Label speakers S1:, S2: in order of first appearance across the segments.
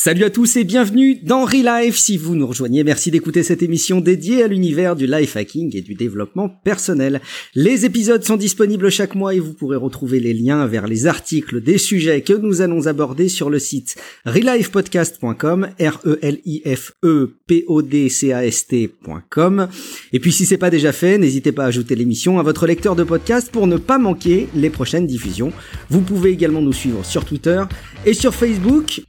S1: Salut à tous et bienvenue dans Relife. Si vous nous rejoignez, merci d'écouter cette émission dédiée à l'univers du life hacking et du développement personnel. Les épisodes sont disponibles chaque mois et vous pourrez retrouver les liens vers les articles des sujets que nous allons aborder sur le site relifepodcast.com, r e l i f e p o d c a s t.com. Et puis si c'est pas déjà fait, n'hésitez pas à ajouter l'émission à votre lecteur de podcast pour ne pas manquer les prochaines diffusions. Vous pouvez également nous suivre sur Twitter et sur Facebook.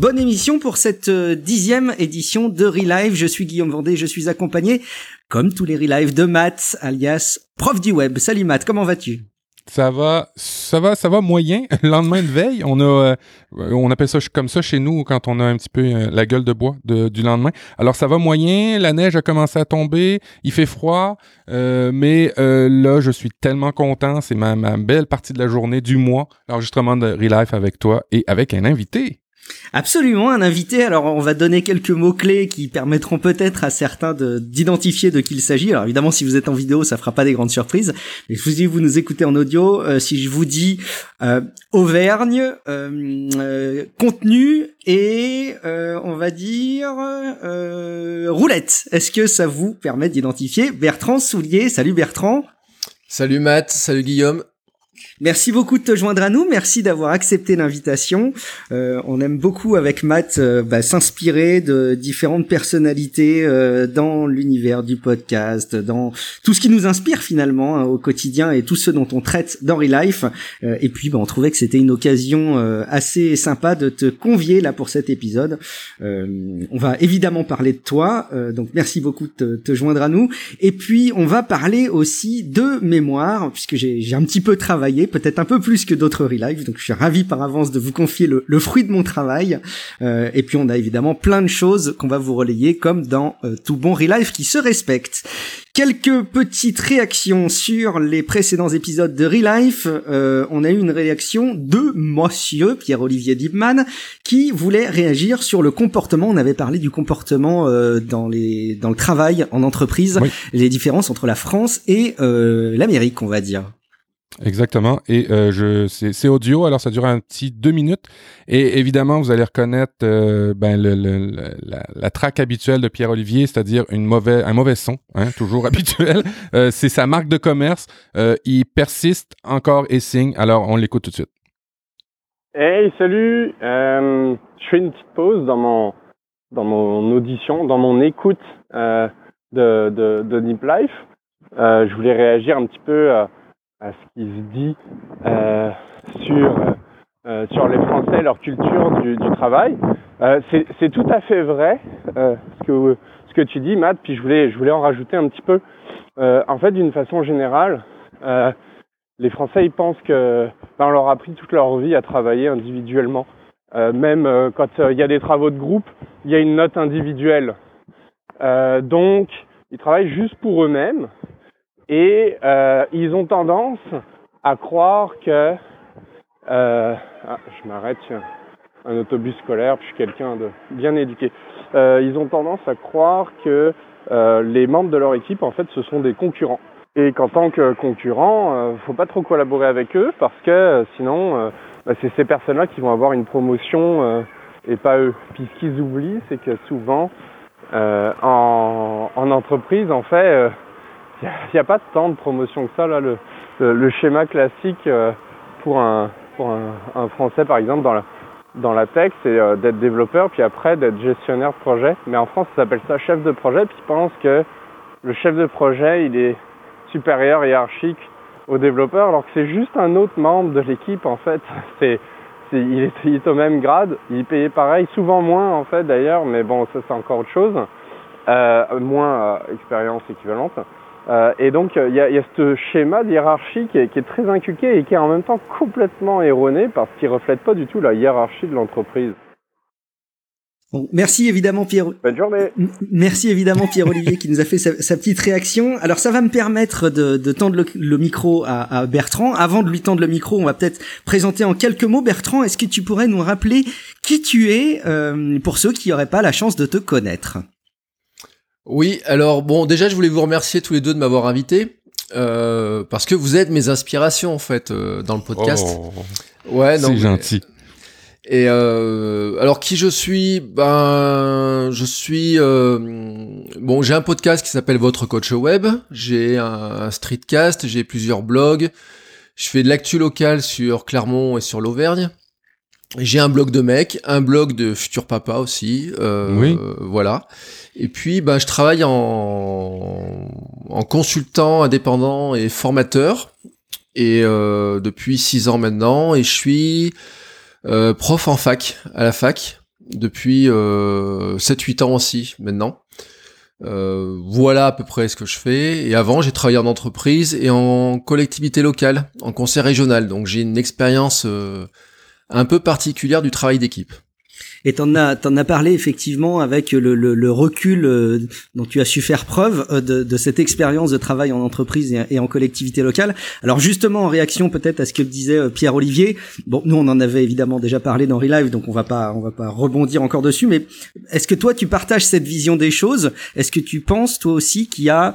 S1: Bonne émission pour cette euh, dixième édition de Relive. Je suis Guillaume Vendée, je suis accompagné, comme tous les Relive, de Matt, alias prof du web. Salut Matt, comment vas-tu?
S2: Ça va, ça va, ça va moyen. lendemain de veille, on a, euh, on appelle ça comme ça chez nous quand on a un petit peu euh, la gueule de bois du lendemain. Alors ça va moyen. La neige a commencé à tomber, il fait froid, euh, mais là je suis tellement content. C'est ma, ma belle partie de la journée du mois, l'enregistrement de Relife avec toi et avec un invité.
S1: Absolument, un invité. Alors, on va donner quelques mots-clés qui permettront peut-être à certains d'identifier de, qui il s'agit. Alors, évidemment, si vous êtes en vidéo, ça fera pas des grandes surprises. Mais si vous nous écoutez en audio, euh, si je vous dis euh, Auvergne, euh, contenu et, on va dire, roulette, est-ce que ça vous permet d'identifier Bertrand Soulier? Salut Bertrand
S3: Salut Matt, salut Guillaume.
S1: Merci beaucoup de te joindre à nous. Merci d'avoir accepté l'invitation. Euh, on aime beaucoup avec Matt euh, bah, s'inspirer de différentes personnalités euh, dans l'univers du podcast, dans tout ce qui nous inspire finalement hein, au quotidien et tout ce dont on traite dans Relife. Euh, et puis, bah, on trouvait que c'était une occasion assez sympa de te convier là pour cet épisode. on va évidemment parler de toi, donc merci beaucoup de te, te, joindre à nous. Et puis, on va parler aussi de mémoire, puisque j'ai un petit peu travaillé peut-être un peu plus que d'autres relives. Donc je suis ravi par avance de vous confier le, fruit de mon travail. Euh, et puis on a évidemment plein de choses qu'on va vous relayer comme dans euh, tout bon relive qui se respecte. Quelques petites réactions sur les précédents épisodes de Relife. Euh, on a eu une réaction de Monsieur Pierre-Olivier Dibman qui voulait réagir sur le comportement. On avait parlé du comportement euh, dans les dans le travail en entreprise, les différences entre la France et euh, l'Amérique, on va dire.
S2: Exactement. Et euh, c'est audio, alors ça dure un petit deux minutes. Et évidemment, vous allez reconnaître euh, ben, la, la traque habituelle de Pierre-Olivier, c'est-à-dire une mauvaise, un mauvais son, hein, toujours habituel. Euh, c'est sa marque de commerce. Il persiste encore et signe. Alors, on l'écoute tout de suite.
S4: Hey, salut. je fais une petite pause dans mon dans mon audition, dans mon écoute de, de, de Life. je voulais réagir un petit peu à ce qui se dit euh, sur euh, sur les Français, leur culture du, travail. Euh, c'est tout à fait vrai euh, ce que tu dis, Matt. Puis je voulais je voulais en rajouter un petit peu. Euh, en fait, d'une façon générale, les Français pensent que ben, on leur a appris toute leur vie à travailler individuellement. même quand il y a des travaux de groupe, il y a une note individuelle. donc, ils travaillent juste pour eux-mêmes et euh, ils ont tendance à croire que... Euh, ah, je m'arrête, un autobus scolaire, puis je suis quelqu'un de bien éduqué. Euh, ils ont tendance à croire que les membres de leur équipe, en fait, ce sont des concurrents. Et qu'en tant que concurrent, faut pas trop collaborer avec eux parce que sinon, bah, c'est ces personnes-là qui vont avoir une promotion et pas eux. Puis ce qu'ils oublient, c'est que souvent, en, en, entreprise, en fait, il n'y a, pas tant de promotion que ça. Là, le, schéma classique euh, pour, un, Français, par exemple, dans la, tech, c'est euh, d'être développeur, puis après d'être gestionnaire de projet. Mais en France, ça s'appelle ça chef de projet, puis ils pensent que le chef de projet, il est supérieur hiérarchique au développeur, alors que c'est juste un autre membre de l'équipe, en fait. C'est, il, est, au même grade, il est payé pareil, souvent moins, en fait, d'ailleurs, mais bon, ça, c'est encore autre chose. Euh, moins expérience équivalente. Euh, et donc, il y a, y, a, ce schéma de hiérarchie qui est, qui est, très inculqué et qui est en même temps complètement erroné parce qu'il reflète pas du tout la hiérarchie de l'entreprise.
S1: Bon, merci évidemment Pierre.
S4: Bonne journée.
S1: Merci évidemment Pierre Olivier qui nous a fait sa, sa, petite réaction. Alors ça va me permettre de, de tendre le, le micro à, à, Bertrand. Avant de lui tendre le micro, on va peut-être présenter en quelques mots. Bertrand, est-ce que tu pourrais nous rappeler qui tu es euh, pour ceux qui n'auraient pas la chance de te connaître?
S3: Oui, alors bon, déjà je voulais vous remercier tous les deux de m'avoir invité. parce que vous êtes mes inspirations en fait dans le podcast.
S2: Oh,
S3: ouais,
S2: c'est gentil.
S3: Et alors qui je suis? Ben, je suis bon. J'ai un podcast qui s'appelle Votre Coach Web. J'ai un streetcast. J'ai plusieurs blogs. Je fais de l'actu local sur Clermont et sur l'Auvergne. J'ai un blog de mec, un blog de futur papa aussi. Euh,
S2: oui.
S3: Voilà. Et puis, ben, je travaille en, en consultant indépendant et formateur. Et euh, depuis six ans maintenant, et je suis euh, prof en fac, à la fac, depuis euh, 7-8 ans aussi maintenant. Euh, voilà à peu près ce que je fais. Et avant, j'ai travaillé en entreprise et en collectivité locale, en conseil régional. Donc j'ai une expérience euh, un peu particulière du travail d'équipe.
S1: Et t'en as, t'en as parlé effectivement avec le, le, le recul euh, dont tu as su faire preuve euh, de, de, cette expérience de travail en entreprise et, en collectivité locale. Alors justement, en réaction peut-être à ce que disait euh, Pierre Olivier, bon, nous on en avait évidemment déjà parlé dans Relive, donc on va pas, on va pas rebondir encore dessus. Mais est-ce que toi tu partages cette vision des choses? Est-ce que tu penses toi aussi qu'il y a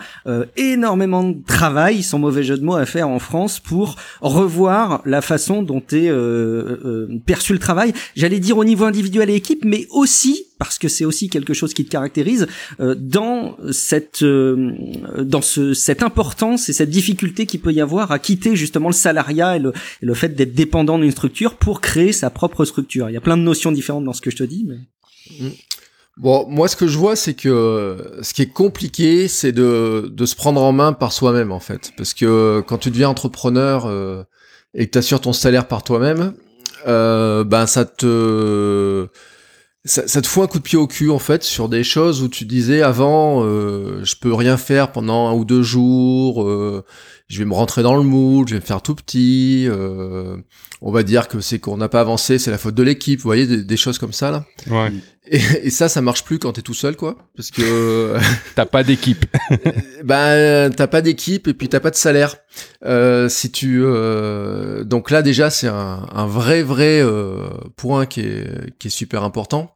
S1: énormément de travail, sans mauvais jeu de mots, à faire en France pour revoir la façon dont est perçu le travail? J'allais dire au niveau individuel équipe, mais aussi parce que c'est aussi quelque chose qui te caractérise euh, dans cette euh, dans ce cette importance et cette difficulté qu'il peut y avoir à quitter justement le salariat et le, le fait d'être dépendant d'une structure pour créer sa propre structure. Il y a plein de notions différentes dans ce que je te dis,
S3: mmh. Bon, moi, ce que je vois, c'est que ce qui est compliqué, c'est de, de se prendre en main par soi-même, en fait. Parce que quand tu deviens entrepreneur euh, et que tu assures ton salaire par toi-même, euh, ben ça te ça, te fout un coup de pied au cul en fait sur des choses où tu disais avant euh, je peux rien faire pendant un ou deux jours euh, je vais me rentrer dans le moule je vais me faire tout petit euh, on va dire que c'est qu'on n'a pas avancé c'est la faute de l'équipe vous voyez des, choses comme ça là.
S2: Ouais.
S3: et, et, ça ça marche plus quand t'es tout seul quoi parce que
S2: t'as pas d'équipe.
S3: Ben t'as pas d'équipe et puis t'as pas de salaire. Euh, si tu euh, donc là déjà c'est un, un, vrai vrai euh, point qui est qui est super important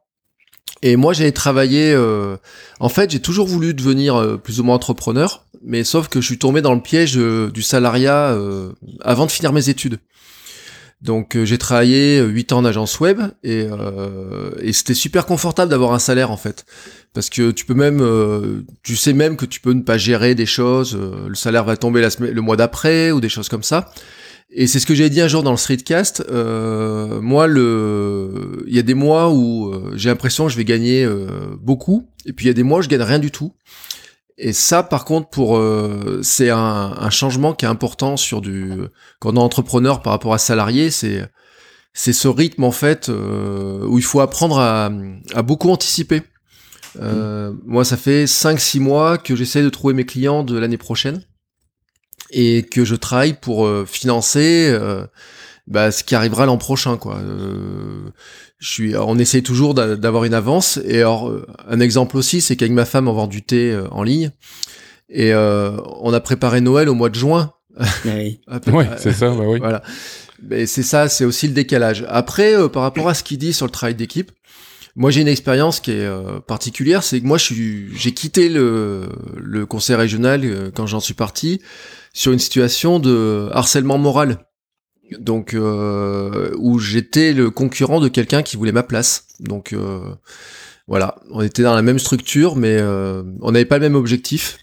S3: et moi, j'ai travaillé. Euh, en fait, j'ai toujours voulu devenir euh, plus ou moins entrepreneur, mais sauf que je suis tombé dans le piège euh, du salariat avant de finir mes études. Donc, j'ai travaillé 8 ans en agence web et, c'était super confortable d'avoir un salaire en fait, parce que tu peux même, tu sais même que tu peux ne pas gérer des choses. le salaire va tomber le mois d'après ou des choses comme ça. Et c'est ce que j'ai dit un jour dans le streetcast. Euh, moi, le, il y a des mois où euh, j'ai l'impression que je vais gagner euh, beaucoup, et puis il y a des mois où je gagne rien du tout. Et ça, par contre, pour euh, c'est un, un, changement qui est important sur du quand on est entrepreneur par rapport à salarié, c'est c'est ce rythme en fait où il faut apprendre à, à beaucoup anticiper. Mmh. Moi, ça fait 5-6 mois que j'essaie de trouver mes clients de l'année prochaine et que je travaille pour euh, financer euh, bah, ce qui arrivera l'an prochain quoi. Euh, je suis, on essaye toujours d'avoir une avance et alors un exemple aussi c'est qu'avec ma femme on vend du thé en ligne et on a préparé Noël au mois de juin.
S1: Oui,
S2: c'est ça, bah oui.
S3: Voilà. Mais c'est ça, c'est aussi le décalage. Après, par rapport à ce qu'il dit sur le travail d'équipe, moi, j'ai une expérience qui est particulière, c'est que moi, j'ai quitté le, le conseil régional quand j'en suis parti sur une situation de harcèlement moral. Donc euh, où j'étais le concurrent de quelqu'un qui voulait ma place. Donc euh, voilà, on était dans la même structure, mais euh, on n'avait pas le même objectif.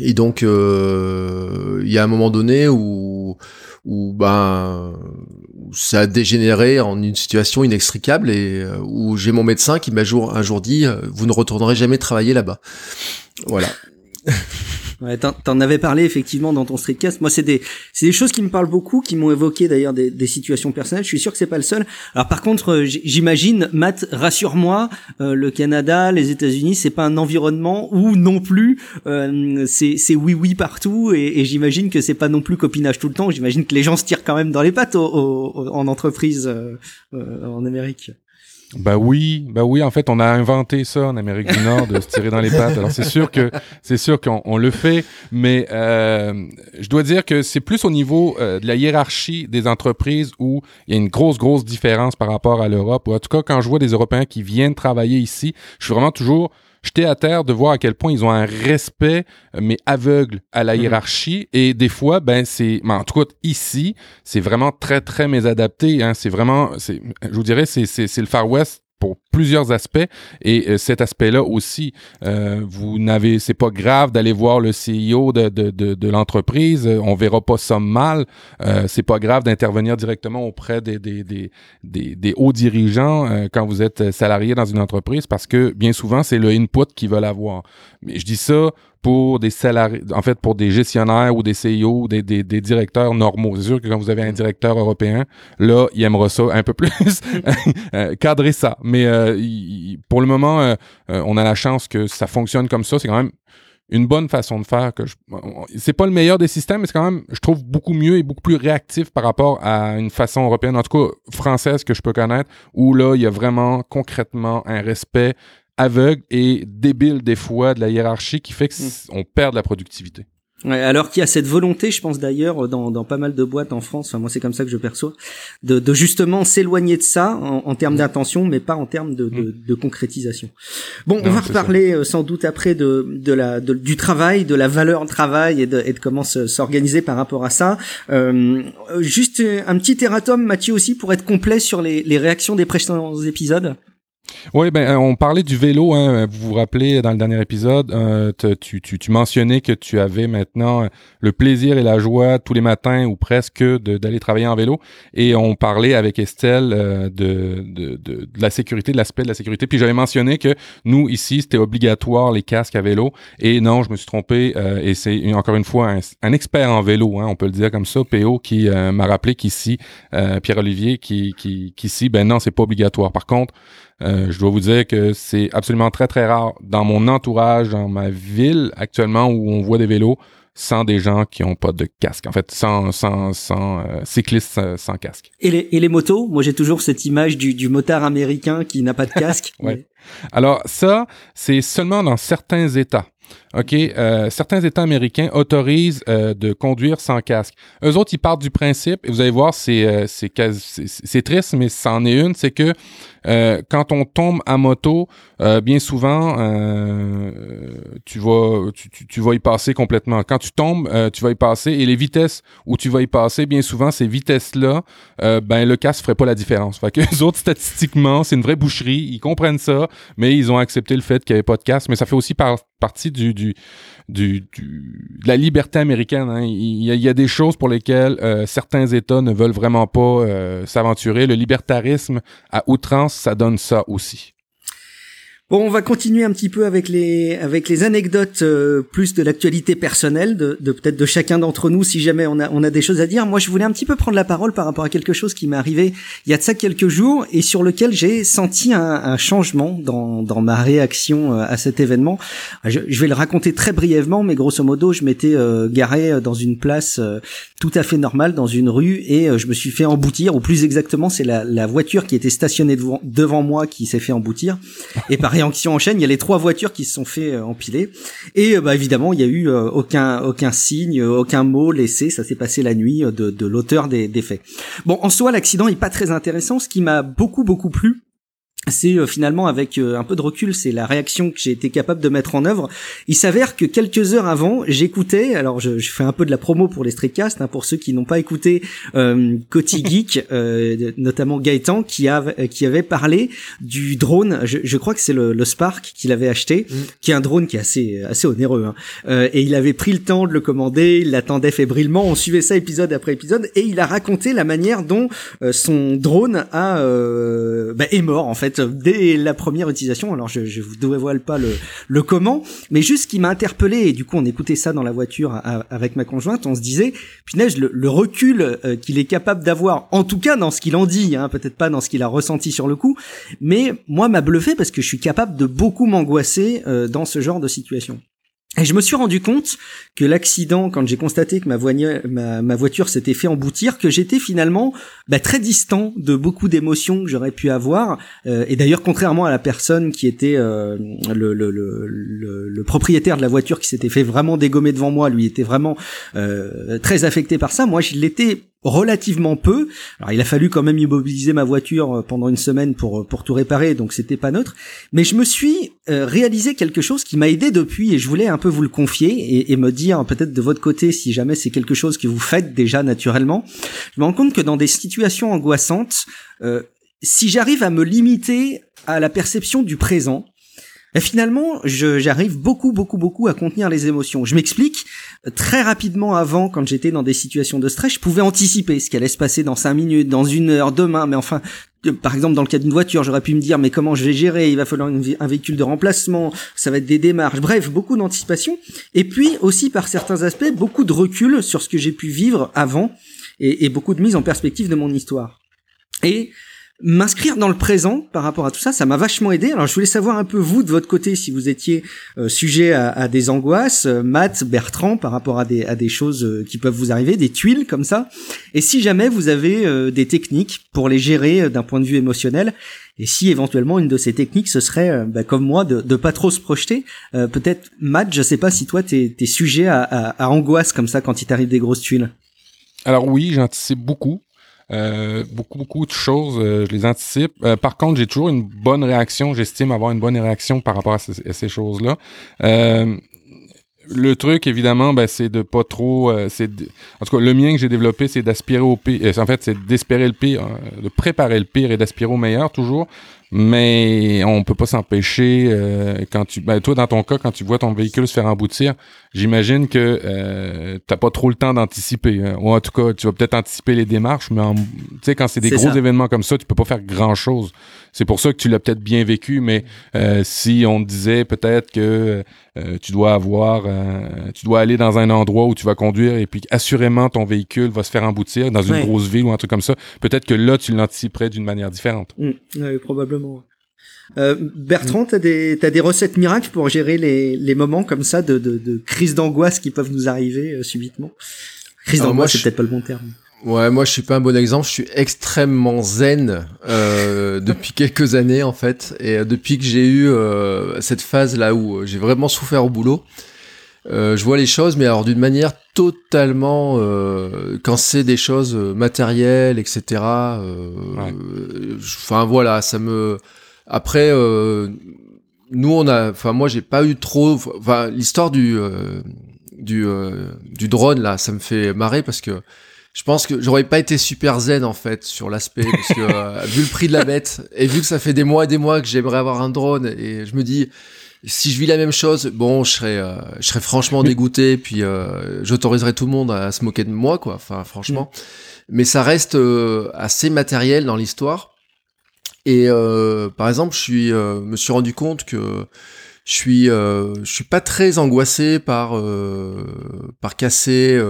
S3: Et donc il y a un moment donné où où ben ça a dégénéré en une situation inextricable et où j'ai mon médecin qui m'a un jour dit vous ne retournerez jamais travailler là-bas. Voilà.
S1: Ouais, T'en avais parlé effectivement dans ton streetcast. Moi, c'est des, c'est des choses qui me parlent beaucoup, qui m'ont évoqué d'ailleurs des, des, situations personnelles. Je suis sûr que c'est pas le seul. Alors par contre, euh, j'imagine, Matt, rassure-moi, euh, le Canada, les États-Unis, c'est pas un environnement où non plus euh, c'est oui oui partout. Et, et j'imagine que c'est pas non plus copinage tout le temps. J'imagine que les gens se tirent quand même dans les pattes en entreprise euh, en Amérique.
S2: Bah oui, bah oui. En fait, on a inventé ça en Amérique du Nord de se tirer dans les pattes. Alors c'est sûr que c'est sûr qu'on le fait, mais euh, je dois dire que c'est plus au niveau euh, de la hiérarchie des entreprises où il y a une grosse grosse différence par rapport à l'Europe. En tout cas, quand je vois des Européens qui viennent travailler ici, je suis vraiment toujours jeté à terre de voir à quel point ils ont un respect, euh, mais aveugle à la
S1: Mhm.
S2: hiérarchie. Et des fois, ben c'est, ben, en tout cas ici, c'est vraiment très très mésadapté. Hein. C'est vraiment, c'est, je vous dirais, c'est le Far West pour plusieurs aspects. Et euh, cet aspect-là aussi euh, vous n'avez c'est pas grave d'aller voir le CEO de, de, de, de l'entreprise. On verra pas ça mal. Euh, c'est pas grave d'intervenir directement auprès des, des, des, des, des hauts dirigeants quand vous êtes salarié dans une entreprise parce que bien souvent c'est le input qu'ils veulent avoir. Mais je dis ça pour des salariés, en fait, pour des gestionnaires ou des CEO ou des, des, des directeurs normaux. C'est sûr que quand vous avez un directeur européen, là, il aimera ça un peu plus, cadrer ça. Mais euh, il- pour le moment, euh, euh, on a la chance que ça fonctionne comme ça. C'est quand même une bonne façon de faire. Que c'est pas le meilleur des systèmes, mais c'est quand même, je trouve, beaucoup mieux et beaucoup plus réactif par rapport à une façon européenne, en tout cas française que je peux connaître, où là, il y a vraiment concrètement un respect aveugle et débile des fois de la hiérarchie qui fait qu'on perd de la productivité.
S1: Ouais, alors qu'il y a cette volonté, je pense d'ailleurs, dans, dans pas mal de boîtes en France, enfin moi c'est comme ça que je perçois, de, de justement s'éloigner de ça en, en termes d'intention, mais pas en termes de, de, de concrétisation. Bon, on va reparler euh, sans doute après de, de la, de- du travail, de la valeur travail et de, et de comment se- s'organiser par rapport à ça. Euh, euh, juste euh, un petit erratum, Mathieu aussi, pour être complet sur les, les réactions des précédents épisodes.
S2: Oui, ben euh, on parlait du vélo. Hein, vous vous rappelez dans le dernier épisode, euh, tu, tu, tu mentionnais que tu avais maintenant euh, le plaisir et la joie tous les matins ou presque d'aller travailler en vélo. Et on parlait avec Estelle euh, de, de, de, la sécurité, de l'aspect de la sécurité. Puis j'avais mentionné que nous ici c'était obligatoire les casques à vélo. Et non, je me suis trompé. euh, et c'est encore une fois un, expert en vélo, hein, on peut le dire comme ça, PO, qui euh, m'a rappelé qu'ici euh, Pierre Olivier, qui qui qu'ici ben non c'est pas obligatoire. Par contre euh, je dois vous dire que c'est absolument très très rare dans mon entourage, dans ma ville actuellement où on voit des vélos sans des gens qui ont pas de casque. En fait, sans sans sans euh, cyclistes euh, sans casque.
S1: Et les, et les motos, moi j'ai toujours cette image du, du motard américain qui n'a pas de casque.
S2: Ouais. Alors ça, c'est seulement dans certains États. OK, euh, certains États américains autorisent euh, de conduire sans casque. Eux autres, ils partent du principe, et vous allez voir, c'est euh, c'est triste, mais c'en est une, c'est que euh, quand on tombe à moto, euh, bien souvent, euh, tu vas tu, vas y passer complètement. Quand tu tombes, tu vas y passer, et les vitesses où tu vas y passer, bien souvent, ces vitesses-là, ben le casque ferait pas la différence. Fait que les autres, statistiquement, c'est une vraie boucherie, ils comprennent ça, mais ils ont accepté le fait qu'il n'y avait pas de casque. Mais ça fait aussi par- partie du, du, du, du- de la liberté américaine. hein. Il, y a, il y a des choses pour lesquelles euh, certains États ne veulent vraiment pas euh, s'aventurer. Le libertarisme à outrance, ça donne ça aussi.
S1: Bon, on va continuer un petit peu avec les avec les anecdotes euh, plus de l'actualité personnelle de, de peut-être de chacun d'entre nous si jamais on a on a des choses à dire. Moi, je voulais un petit peu prendre la parole par rapport à quelque chose qui m'est arrivé il y a de ça quelques jours et sur lequel j'ai senti un, un changement dans dans ma réaction euh, à cet événement. Je, je vais le raconter très brièvement, mais grosso modo, je m'étais euh, garé dans une place euh, tout à fait normale dans une rue et euh, je me suis fait emboutir, ou plus exactement, c'est la, la voiture qui était stationnée devant, devant moi qui s'est fait emboutir. Et par réaction en chaîne, il y a les trois voitures qui se sont fait euh, empiler. Et euh, bah, évidemment, il y a eu euh, aucun aucun signe, aucun mot laissé. Ça s'est passé la nuit de, de l'auteur des, des faits. Bon, en soi, l'accident est pas très intéressant. Ce qui m'a beaucoup beaucoup plu, c'est euh, finalement avec euh, un peu de recul, c'est la réaction que j'ai été capable de mettre en œuvre. Il s'avère que quelques heures avant, j'écoutais, alors je, je fais un peu de la promo pour les streetcasts, hein, pour ceux qui n'ont pas écouté euh, Coty Geek, euh, notamment Gaëtan, qui, a, qui avait parlé du drone, je, je crois que c'est le, le Spark qu'il avait acheté,
S3: Mm.
S1: qui est un drone qui est assez, assez onéreux, hein. Euh, et il avait pris le temps de le commander, il l'attendait fébrilement, on suivait ça épisode après épisode, et il a raconté la manière dont euh, son drone a, euh, bah, est mort en fait dès la première utilisation. Alors je, je vous dévoile pas le, le comment, mais juste ce qui m'a interpellé et du coup on écoutait ça dans la voiture avec ma conjointe, on se disait punaise le, le recul euh, qu'il est capable d'avoir, en tout cas dans ce qu'il en dit, hein, peut-être pas dans ce qu'il a ressenti sur le coup, mais moi m'a bluffé parce que je suis capable de beaucoup m'angoisser euh, dans ce genre de situation. Et je me suis rendu compte que l'accident, quand j'ai constaté que ma, voiture s'était fait emboutir, que j'étais finalement bah, très distant de beaucoup d'émotions que j'aurais pu avoir. Euh, et d'ailleurs, contrairement à la personne qui était euh, le, le, le, le- le propriétaire de la voiture qui s'était fait vraiment dégommer devant moi, lui était vraiment euh, très affecté par ça. Moi, je l'étais relativement peu. Alors il a fallu quand même immobiliser ma voiture pendant une semaine pour pour tout réparer, donc c'était pas neutre. Mais je me suis réalisé quelque chose qui m'a aidé depuis et je voulais un peu vous le confier et, et me dire peut-être de votre côté si jamais c'est quelque chose que vous faites déjà naturellement. Je me rends compte que dans des situations angoissantes, si j'arrive à me limiter à la perception du présent, et finalement, j'arrive beaucoup, beaucoup, beaucoup à contenir les émotions. Je m'explique. Très rapidement avant, quand j'étais dans des situations de stress, je pouvais anticiper ce qui allait se passer dans cinq minutes, dans une heure, demain. Mais enfin, par exemple, dans le cas d'une voiture, j'aurais pu me dire, mais comment je vais gérer? Il va falloir un véhicule de remplacement, ça va être des démarches. Bref, beaucoup d'anticipation. Et puis aussi, par certains aspects, beaucoup de recul sur ce que j'ai pu vivre avant et, et beaucoup de mise en perspective de mon histoire. Et m'inscrire dans le présent par rapport à tout ça, ça m'a vachement aidé. Alors je voulais savoir un peu vous de votre côté si vous étiez euh, sujet à, des angoisses, euh, Matt, Bertrand par rapport à des à des choses euh, qui peuvent vous arriver, des tuiles comme ça. Et si jamais vous avez des techniques pour les gérer d'un point de vue émotionnel. Et si éventuellement une de ces techniques ce serait, bah, comme moi, de, de pas trop se projeter. Peut-être Matt, je sais pas si toi t'es es sujet à, à, à angoisse comme ça quand il t'arrive des grosses tuiles.
S2: Alors oui, j'anticipe beaucoup. Euh, beaucoup, beaucoup de choses, euh, je les anticipe. Euh, par contre, j'ai toujours une bonne réaction. J'estime avoir une bonne réaction par rapport à ces, choses-là. le truc, évidemment, ben, c'est de pas trop. c'est En tout cas, le mien que j'ai développé, c'est d'aspirer au pire. en fait, c'est d'espérer le pire, de préparer le pire et d'aspirer au meilleur toujours mais on peut pas s'empêcher euh, quand tu ben, toi dans ton cas quand tu vois ton véhicule se faire emboutir j'imagine que euh, t'as pas trop le temps d'anticiper hein. ou en tout cas tu vas peut-être anticiper les démarches mais tu sais quand c'est des gros événements comme ça tu peux pas faire grand chose c'est pour ça que tu l'as peut-être bien vécu mais euh, si on te disait peut-être que euh, tu dois avoir tu dois aller dans un endroit où tu vas conduire et puis assurément ton véhicule va se faire emboutir dans une grosse ville ou un truc comme ça peut-être que là tu l'anticiperais d'une manière différente.
S1: Mmh. oui, probablement euh, Bertrand, t'as des t'as des recettes miracles pour gérer les, les moments comme ça de, de, de crise d'angoisse qui peuvent nous arriver euh, subitement? Crise d'angoisse, c'est peut-être pas le bon terme.
S3: Ouais, moi je suis pas un bon exemple. Je suis extrêmement zen euh, depuis quelques années en fait, et depuis que j'ai eu cette phase là où j'ai vraiment souffert au boulot, je vois les choses, mais alors d'une manière totalement quand c'est des choses matérielles, etc. Enfin voilà, ça me après, euh, nous on a, enfin moi j'ai pas eu trop, enfin l'histoire du euh, du euh, du drone là, ça me fait marrer parce que je pense que j'aurais pas été super zen en fait sur l'aspect parce que vu le prix de la bête et vu que ça fait des mois et des mois que j'aimerais avoir un drone et je me dis si je vis la même chose, bon, je serais, je serais franchement dégoûté, puis j'autoriserais tout le monde à se moquer de moi, quoi. Enfin, franchement. Mm. Mais ça reste assez matériel dans l'histoire. Et euh, par exemple, je suis, euh, me suis rendu compte que je suis, euh, je suis pas très angoissé par par casser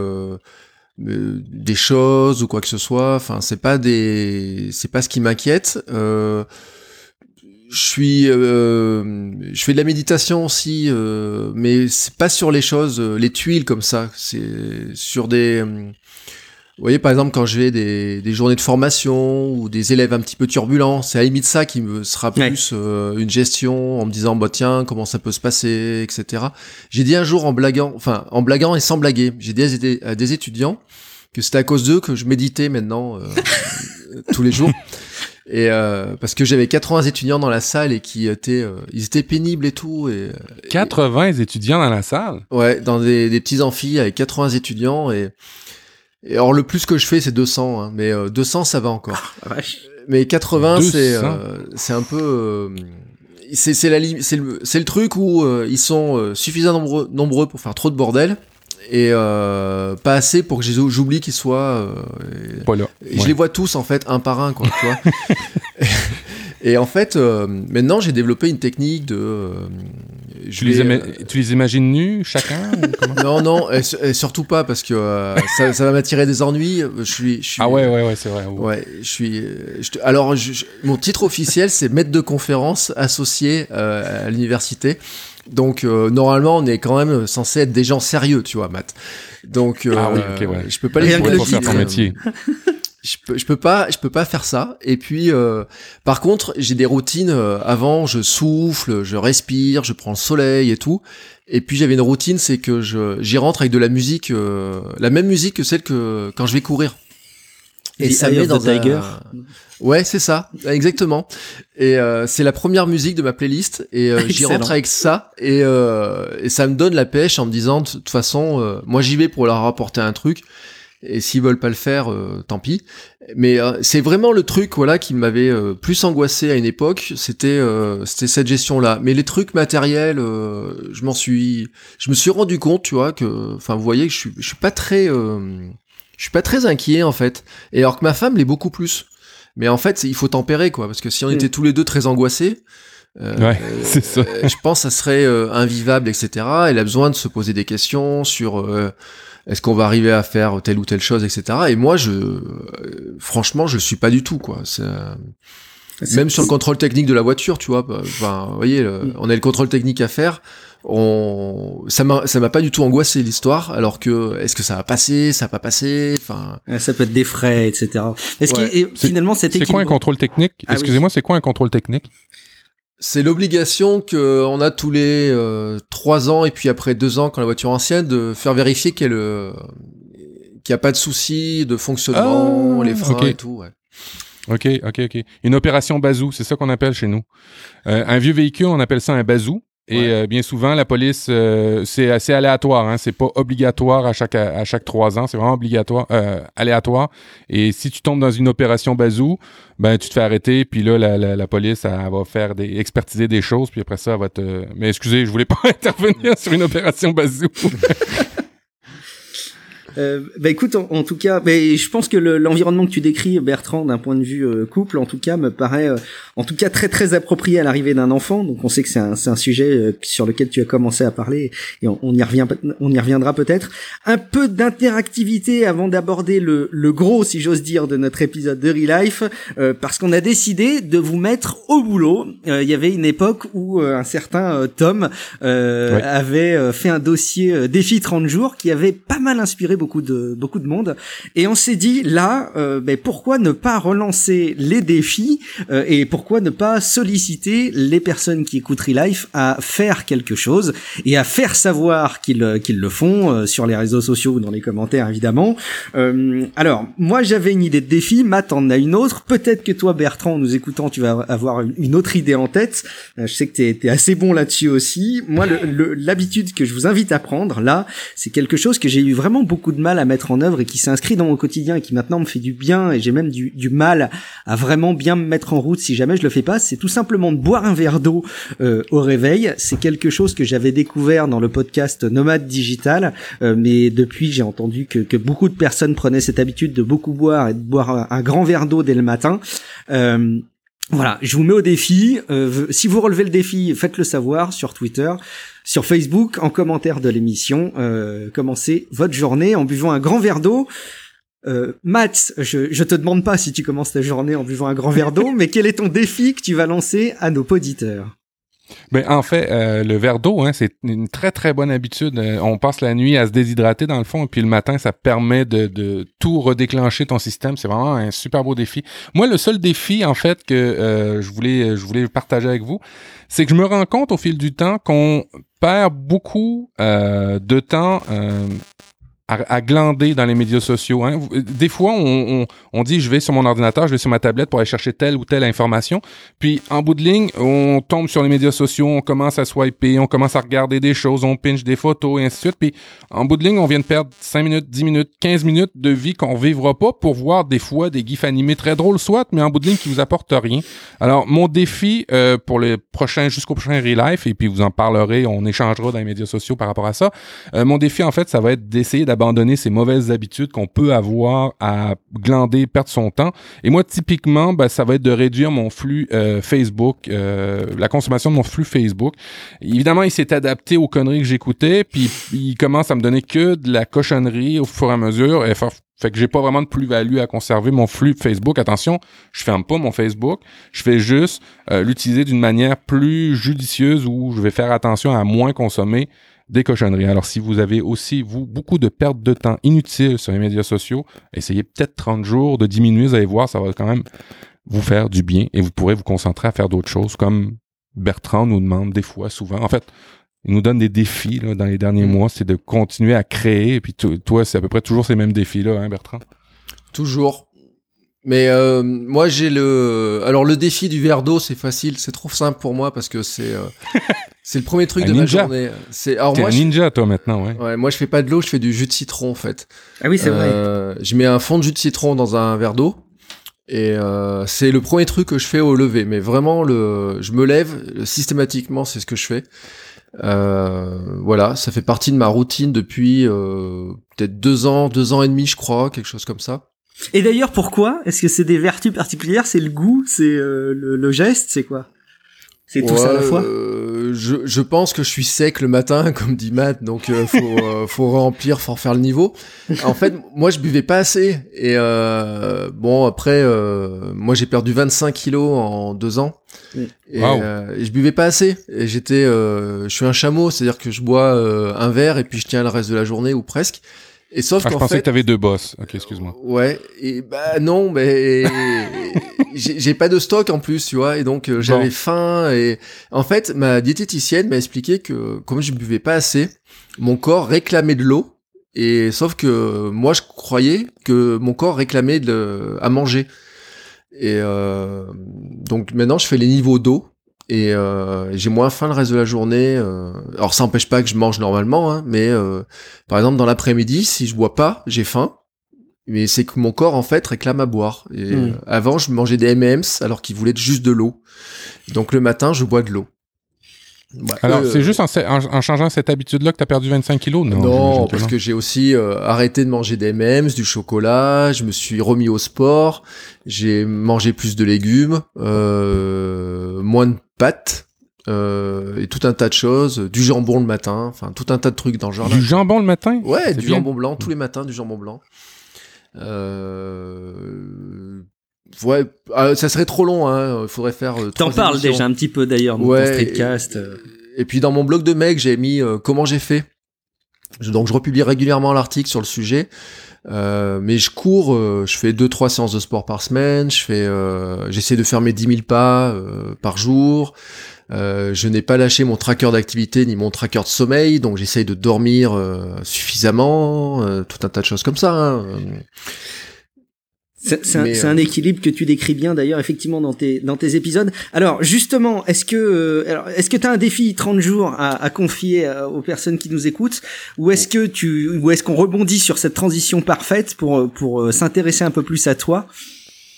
S3: des choses ou quoi que ce soit. Enfin, c'est pas des, c'est pas ce qui m'inquiète. je suis, je fais de la méditation aussi, mais c'est pas sur les choses, les tuiles comme ça. C'est sur des vous voyez, par exemple, quand j'ai des, des journées de formation ou des élèves un petit peu turbulents, c'est à la limite ça qui me sera plus euh, une gestion en me disant, bah tiens, comment ça peut se passer, etc. J'ai dit un jour en blaguant, enfin en blaguant et sans blaguer, j'ai dit à des, étudiants que c'était à cause d'eux que je méditais maintenant euh, tous les jours. Et euh, parce que j'avais 80 étudiants dans la salle et qui étaient, ils étaient pénibles et tout. Et,
S2: 80 étudiants dans la salle?
S3: Ouais, dans des, des petits amphis avec 80 étudiants et et alors le plus que je fais c'est 200, hein, mais 200 euh, ça va encore. Ah, mais 80 c'est euh, c'est un peu euh, c'est c'est la c'est le c'est le truc où ils sont suffisamment nombreux nombreux pour faire trop de bordel et pas assez pour que j'oublie qu'ils soient
S2: voilà.
S3: je les vois tous en fait un par un quoi tu vois Et en fait, euh, maintenant, j'ai développé une technique de. Euh,
S2: tu, les euh, tu, les imagines nus, chacun
S3: Non, non, et, surtout pas, parce que ça, ça, va m'attirer des ennuis. Je suis, je suis,
S2: ah ouais, ouais, ouais, c'est vrai.
S3: Ouais, je suis. alors, mon titre officiel, c'est maître de conférence associé à l'université. Donc, normalement, on est quand même censé être des gens sérieux, tu vois, Matt. Donc,
S2: ah oui, ok, ouais.
S3: je peux pas les
S2: pour faire ton métier
S3: je peux, je peux pas, je peux pas faire ça. Et puis, euh, par contre, j'ai des routines. Euh, avant, je souffle, je respire, je prends le soleil et tout. Et puis j'avais une routine, c'est que je, j'y rentre avec de la musique, euh, la même musique que celle que quand je vais courir. Et ça met dans Tiger. Ouais, c'est ça, exactement. Et euh, c'est la première musique de ma playlist et euh, j'y rentre avec ça et, euh, et ça me donne la pêche en me disant de toute façon, euh, moi j'y vais pour leur rapporter un truc et s'ils veulent pas le faire, euh, tant pis. Mais c'est vraiment le truc voilà qui m'avait plus angoissé à une époque, c'était c'était cette gestion là. Mais les trucs matériels, je m'en suis, je me suis rendu compte, tu vois que, enfin vous voyez je suis je suis pas très je suis pas très inquiet en fait. Et alors que ma femme l'est beaucoup plus. Mais en fait, il faut tempérer quoi, parce que si on était mm. tous les deux très angoissés,
S2: euh, ouais, c'est ça.
S3: Euh, je pense que ça serait euh, invivable, etc. Elle a besoin de se poser des questions sur euh, est-ce qu'on va arriver à faire telle ou telle chose, etc. Et moi, je, franchement, je suis pas du tout quoi. Même sur le contrôle technique de la voiture, tu vois. Bah, enfin, vous voyez, mm. on a le contrôle technique à faire on ça m'a ça m'a pas du tout angoissé l'histoire alors que est-ce que ça va passer ça va pas passer enfin
S1: ça peut être des frais etc est-ce que finalement
S2: c'était c'est quoi un contrôle technique? Ah excusez-moi c'est quoi un contrôle technique?
S3: C'est l'obligation que on a tous les euh, trois ans et puis après deux ans quand la voiture est ancienne de faire vérifier qu'elle euh, qu'il n'y a pas de soucis de fonctionnement ah, les freins et tout ouais.
S2: OK, OK, OK. Une opération bazou, c'est ça qu'on appelle chez nous. Euh, un vieux véhicule, on appelle ça un bazou. Et euh, bien souvent, la police, euh, c'est assez aléatoire. Hein? C'est pas obligatoire à chaque à chaque trois ans. C'est vraiment obligatoire, euh, aléatoire. Et si tu tombes dans une opération bazou, ben tu te fais arrêter. Puis là, la, la, la police, elle, va faire des expertiser des choses. Puis après ça, elle va te. Mais excusez, je voulais pas intervenir sur une opération bazou.
S1: Euh, bah écoute, en, tout cas, bah, je pense que l'environnement que tu décris, Bertrand, d'un point de vue euh, couple, en tout cas, me paraît, euh, en tout cas, très très approprié à l'arrivée d'un enfant. Donc, on sait que c'est un, un, sujet euh, sur lequel tu as commencé à parler, et on, y revient, on y reviendra peut-être. Un peu d'interactivité avant d'aborder le, le, gros, si j'ose dire, de notre épisode de Relife, parce qu'on a décidé de vous mettre au boulot. Il y avait une époque où un certain Tom avait fait un dossier défi 30 jours qui avait pas mal inspiré beaucoup beaucoup de beaucoup de monde. Et on s'est dit là, euh, ben, pourquoi ne pas relancer les défis euh, et pourquoi ne pas solliciter les personnes qui écoutent Relife à faire quelque chose et à faire savoir qu'ils euh, qu'ils le font sur les réseaux sociaux ou dans les commentaires évidemment. alors moi j'avais une idée de défi, Matt en a une autre. Peut-être que toi Bertrand, en nous écoutant, tu vas avoir une autre idée en tête. je sais que t'es es assez bon là-dessus aussi. Moi l'habitude que je vous invite à prendre là, c'est quelque chose que j'ai eu vraiment beaucoup mal à mettre en œuvre et qui s'inscrit dans mon quotidien et qui maintenant me fait du bien et j'ai même du, du, mal à vraiment bien me mettre en route si jamais je le fais pas, c'est tout simplement de boire un verre d'eau euh, au réveil. C'est quelque chose que j'avais découvert dans le podcast Nomade Digital, euh, mais depuis j'ai entendu que, que, beaucoup de personnes prenaient cette habitude de beaucoup boire et de boire un, grand verre d'eau dès le matin. Euh, voilà, je vous mets au défi. Euh, si vous relevez le défi, faites-le savoir sur Twitter, sur Facebook, en commentaire de l'émission. Euh, commencez votre journée en buvant un grand verre d'eau. Euh, Matt, je, je te demande pas si tu commences ta journée en buvant un grand verre d'eau, mais quel est ton défi que tu vas lancer à nos auditeurs?
S2: Ben, en fait, euh, le verre d'eau, hein, c'est une très très bonne habitude. Euh, on passe la nuit à se déshydrater dans le fond, et puis le matin, ça permet de, de tout redéclencher ton système. C'est vraiment un super beau défi. Moi, le seul défi, en fait, que euh, je voulais je voulais partager avec vous, c'est que je me rends compte au fil du temps qu'on perd beaucoup de temps à, glander dans les médias sociaux. Hein. Des fois, on, on, on, dit je vais sur mon ordinateur, je vais sur ma tablette pour aller chercher telle ou telle information. Puis en bout de ligne, on tombe sur les médias sociaux, on commence à swiper, on commence à regarder des choses, on pinche des photos et ainsi de suite. Puis en bout de ligne, on vient de perdre 5 minutes, 10 minutes, 15 minutes de vie qu'on vivra pas pour voir des fois des gifs animés très drôles, soit, mais en bout de ligne qui vous apportent rien. Alors mon défi euh, pour les prochains jusqu'au prochain Relife, et puis vous en parlerez, on échangera dans les médias sociaux par rapport à ça. Euh, mon défi en fait, ça va être d'essayer abandonner ces mauvaises habitudes qu'on peut avoir à glander, perdre son temps. Et moi, typiquement, ben, ça va être de réduire mon flux euh, Facebook, euh, la consommation de mon flux Facebook. Évidemment, il s'est adapté aux conneries que j'écoutais, puis il commence à me donner que de la cochonnerie au fur et à mesure. Et fait que j'ai pas vraiment de plus-value à conserver mon flux Facebook. Attention, je ferme pas mon Facebook. Je fais juste euh, l'utiliser d'une manière plus judicieuse où je vais faire attention à moins consommer des cochonneries. Alors, si vous avez aussi, vous, beaucoup de pertes de temps inutiles sur les médias sociaux, essayez peut-être 30 jours de diminuer, vous allez voir, ça va quand même vous faire du bien et vous pourrez vous concentrer à faire d'autres choses comme Bertrand nous demande des fois, souvent. En fait, il nous donne des défis là, dans les derniers mm. mois, c'est de continuer à créer. Et puis toi, c'est à peu près toujours ces mêmes défis-là, hein, Bertrand?
S3: Toujours. Mais euh, moi j'ai le alors le défi du verre d'eau c'est facile c'est trop simple pour moi parce que c'est euh, c'est le premier truc
S2: Un
S3: de ma
S2: ninja.
S3: journée c'est alors
S2: T'es
S3: moi
S2: un
S3: je,
S2: ninja, toi, maintenant, ouais.
S3: ouais, moi je fais pas de l'eau je fais du jus de citron en fait
S1: Ah oui, c'est vrai.
S3: Euh, je mets un fond de jus de citron dans un verre d'eau et euh, c'est le premier truc que je fais au lever mais vraiment le je me lève systématiquement c'est ce que je fais euh, voilà ça fait partie de ma routine depuis euh, peut-être deux ans deux ans et demi je crois quelque chose comme ça
S1: Et d'ailleurs, pourquoi Est-ce que c'est des vertus particulières? C'est le goût C'est euh, le, le geste C'est quoi? C'est tout ça à la fois?
S3: euh, je, je pense que je suis sec le matin, comme dit Matt, donc euh, faut, euh, faut remplir, faut refaire le niveau. En fait, moi je buvais pas assez. Et euh, bon, après, euh, moi j'ai perdu 25 kilos en deux ans. Et,
S2: Wow.
S3: euh, et je buvais pas assez. Et j'étais, euh, je suis un chameau, c'est-à-dire que je bois euh, un verre et puis je tiens le reste de la journée ou presque. Et sauf
S2: Ah, je
S3: qu'en
S2: pensais
S3: fait,
S2: que t'avais deux boss. Ok, excuse-moi.
S3: Ouais, et bah non, mais j'ai pas de stock en plus, tu vois, et donc euh, j'avais faim et en fait ma diététicienne m'a expliqué que comme je buvais pas assez, mon corps réclamait de l'eau et sauf que moi je croyais que mon corps réclamait de à manger et euh, donc maintenant je fais les niveaux d'eau et euh, j'ai moins faim le reste de la journée. euh. alors ça n'empêche pas que je mange normalement, hein, mais euh, par exemple dans l'après-midi si je bois pas, j'ai faim mais c'est que mon corps en fait réclame à boire. Et
S1: Mm.
S3: euh, avant, je mangeais des M&M's alors qu'ils voulaient juste de l'eau. Donc le matin, je bois de l'eau. Bah,
S2: Alors,
S3: euh,
S2: c'est juste en, en- en changeant cette habitude-là que t'as perdu 25 kilos? Non,
S3: non, parce que j'ai aussi euh, arrêté de manger des M&M's, du chocolat. Je me suis remis au sport. J'ai mangé plus de légumes, euh, moins de pâtes. et tout un tas de choses, du jambon le matin, enfin tout un tas de trucs dans le genre.
S2: Du jambon le matin?
S3: Ouais, du
S2: bien.
S3: jambon blanc, tous les matins, du jambon blanc. Euh... Ouais, ah, ça serait trop long, hein. Il faudrait faire. euh,
S1: T'en parles déjà un petit peu d'ailleurs dans
S3: Ouais,
S1: ton streetcast.
S3: Et puis dans mon blog de mec, j'ai mis euh, comment j'ai fait. Je- donc je republie régulièrement l'article sur le sujet. Euh, mais je cours, euh, je fais deux trois séances de sport par semaine. Je fais, j'essaie de faire mes 10 000 pas par jour. Je n'ai pas lâché mon tracker d'activité ni mon tracker de sommeil, donc j'essaye de dormir suffisamment, tout un tas de choses comme ça. hein.
S1: C'est c'est un, c'est
S3: euh,
S1: un équilibre que tu décris bien d'ailleurs effectivement dans tes dans tes épisodes. Alors justement, est-ce que euh, alors est-ce que tu as un défi 30 jours à, à confier euh, aux personnes qui nous écoutent? Ou est-ce que tu ou est-ce qu'on rebondit sur cette transition parfaite pour pour s'intéresser un peu plus à toi?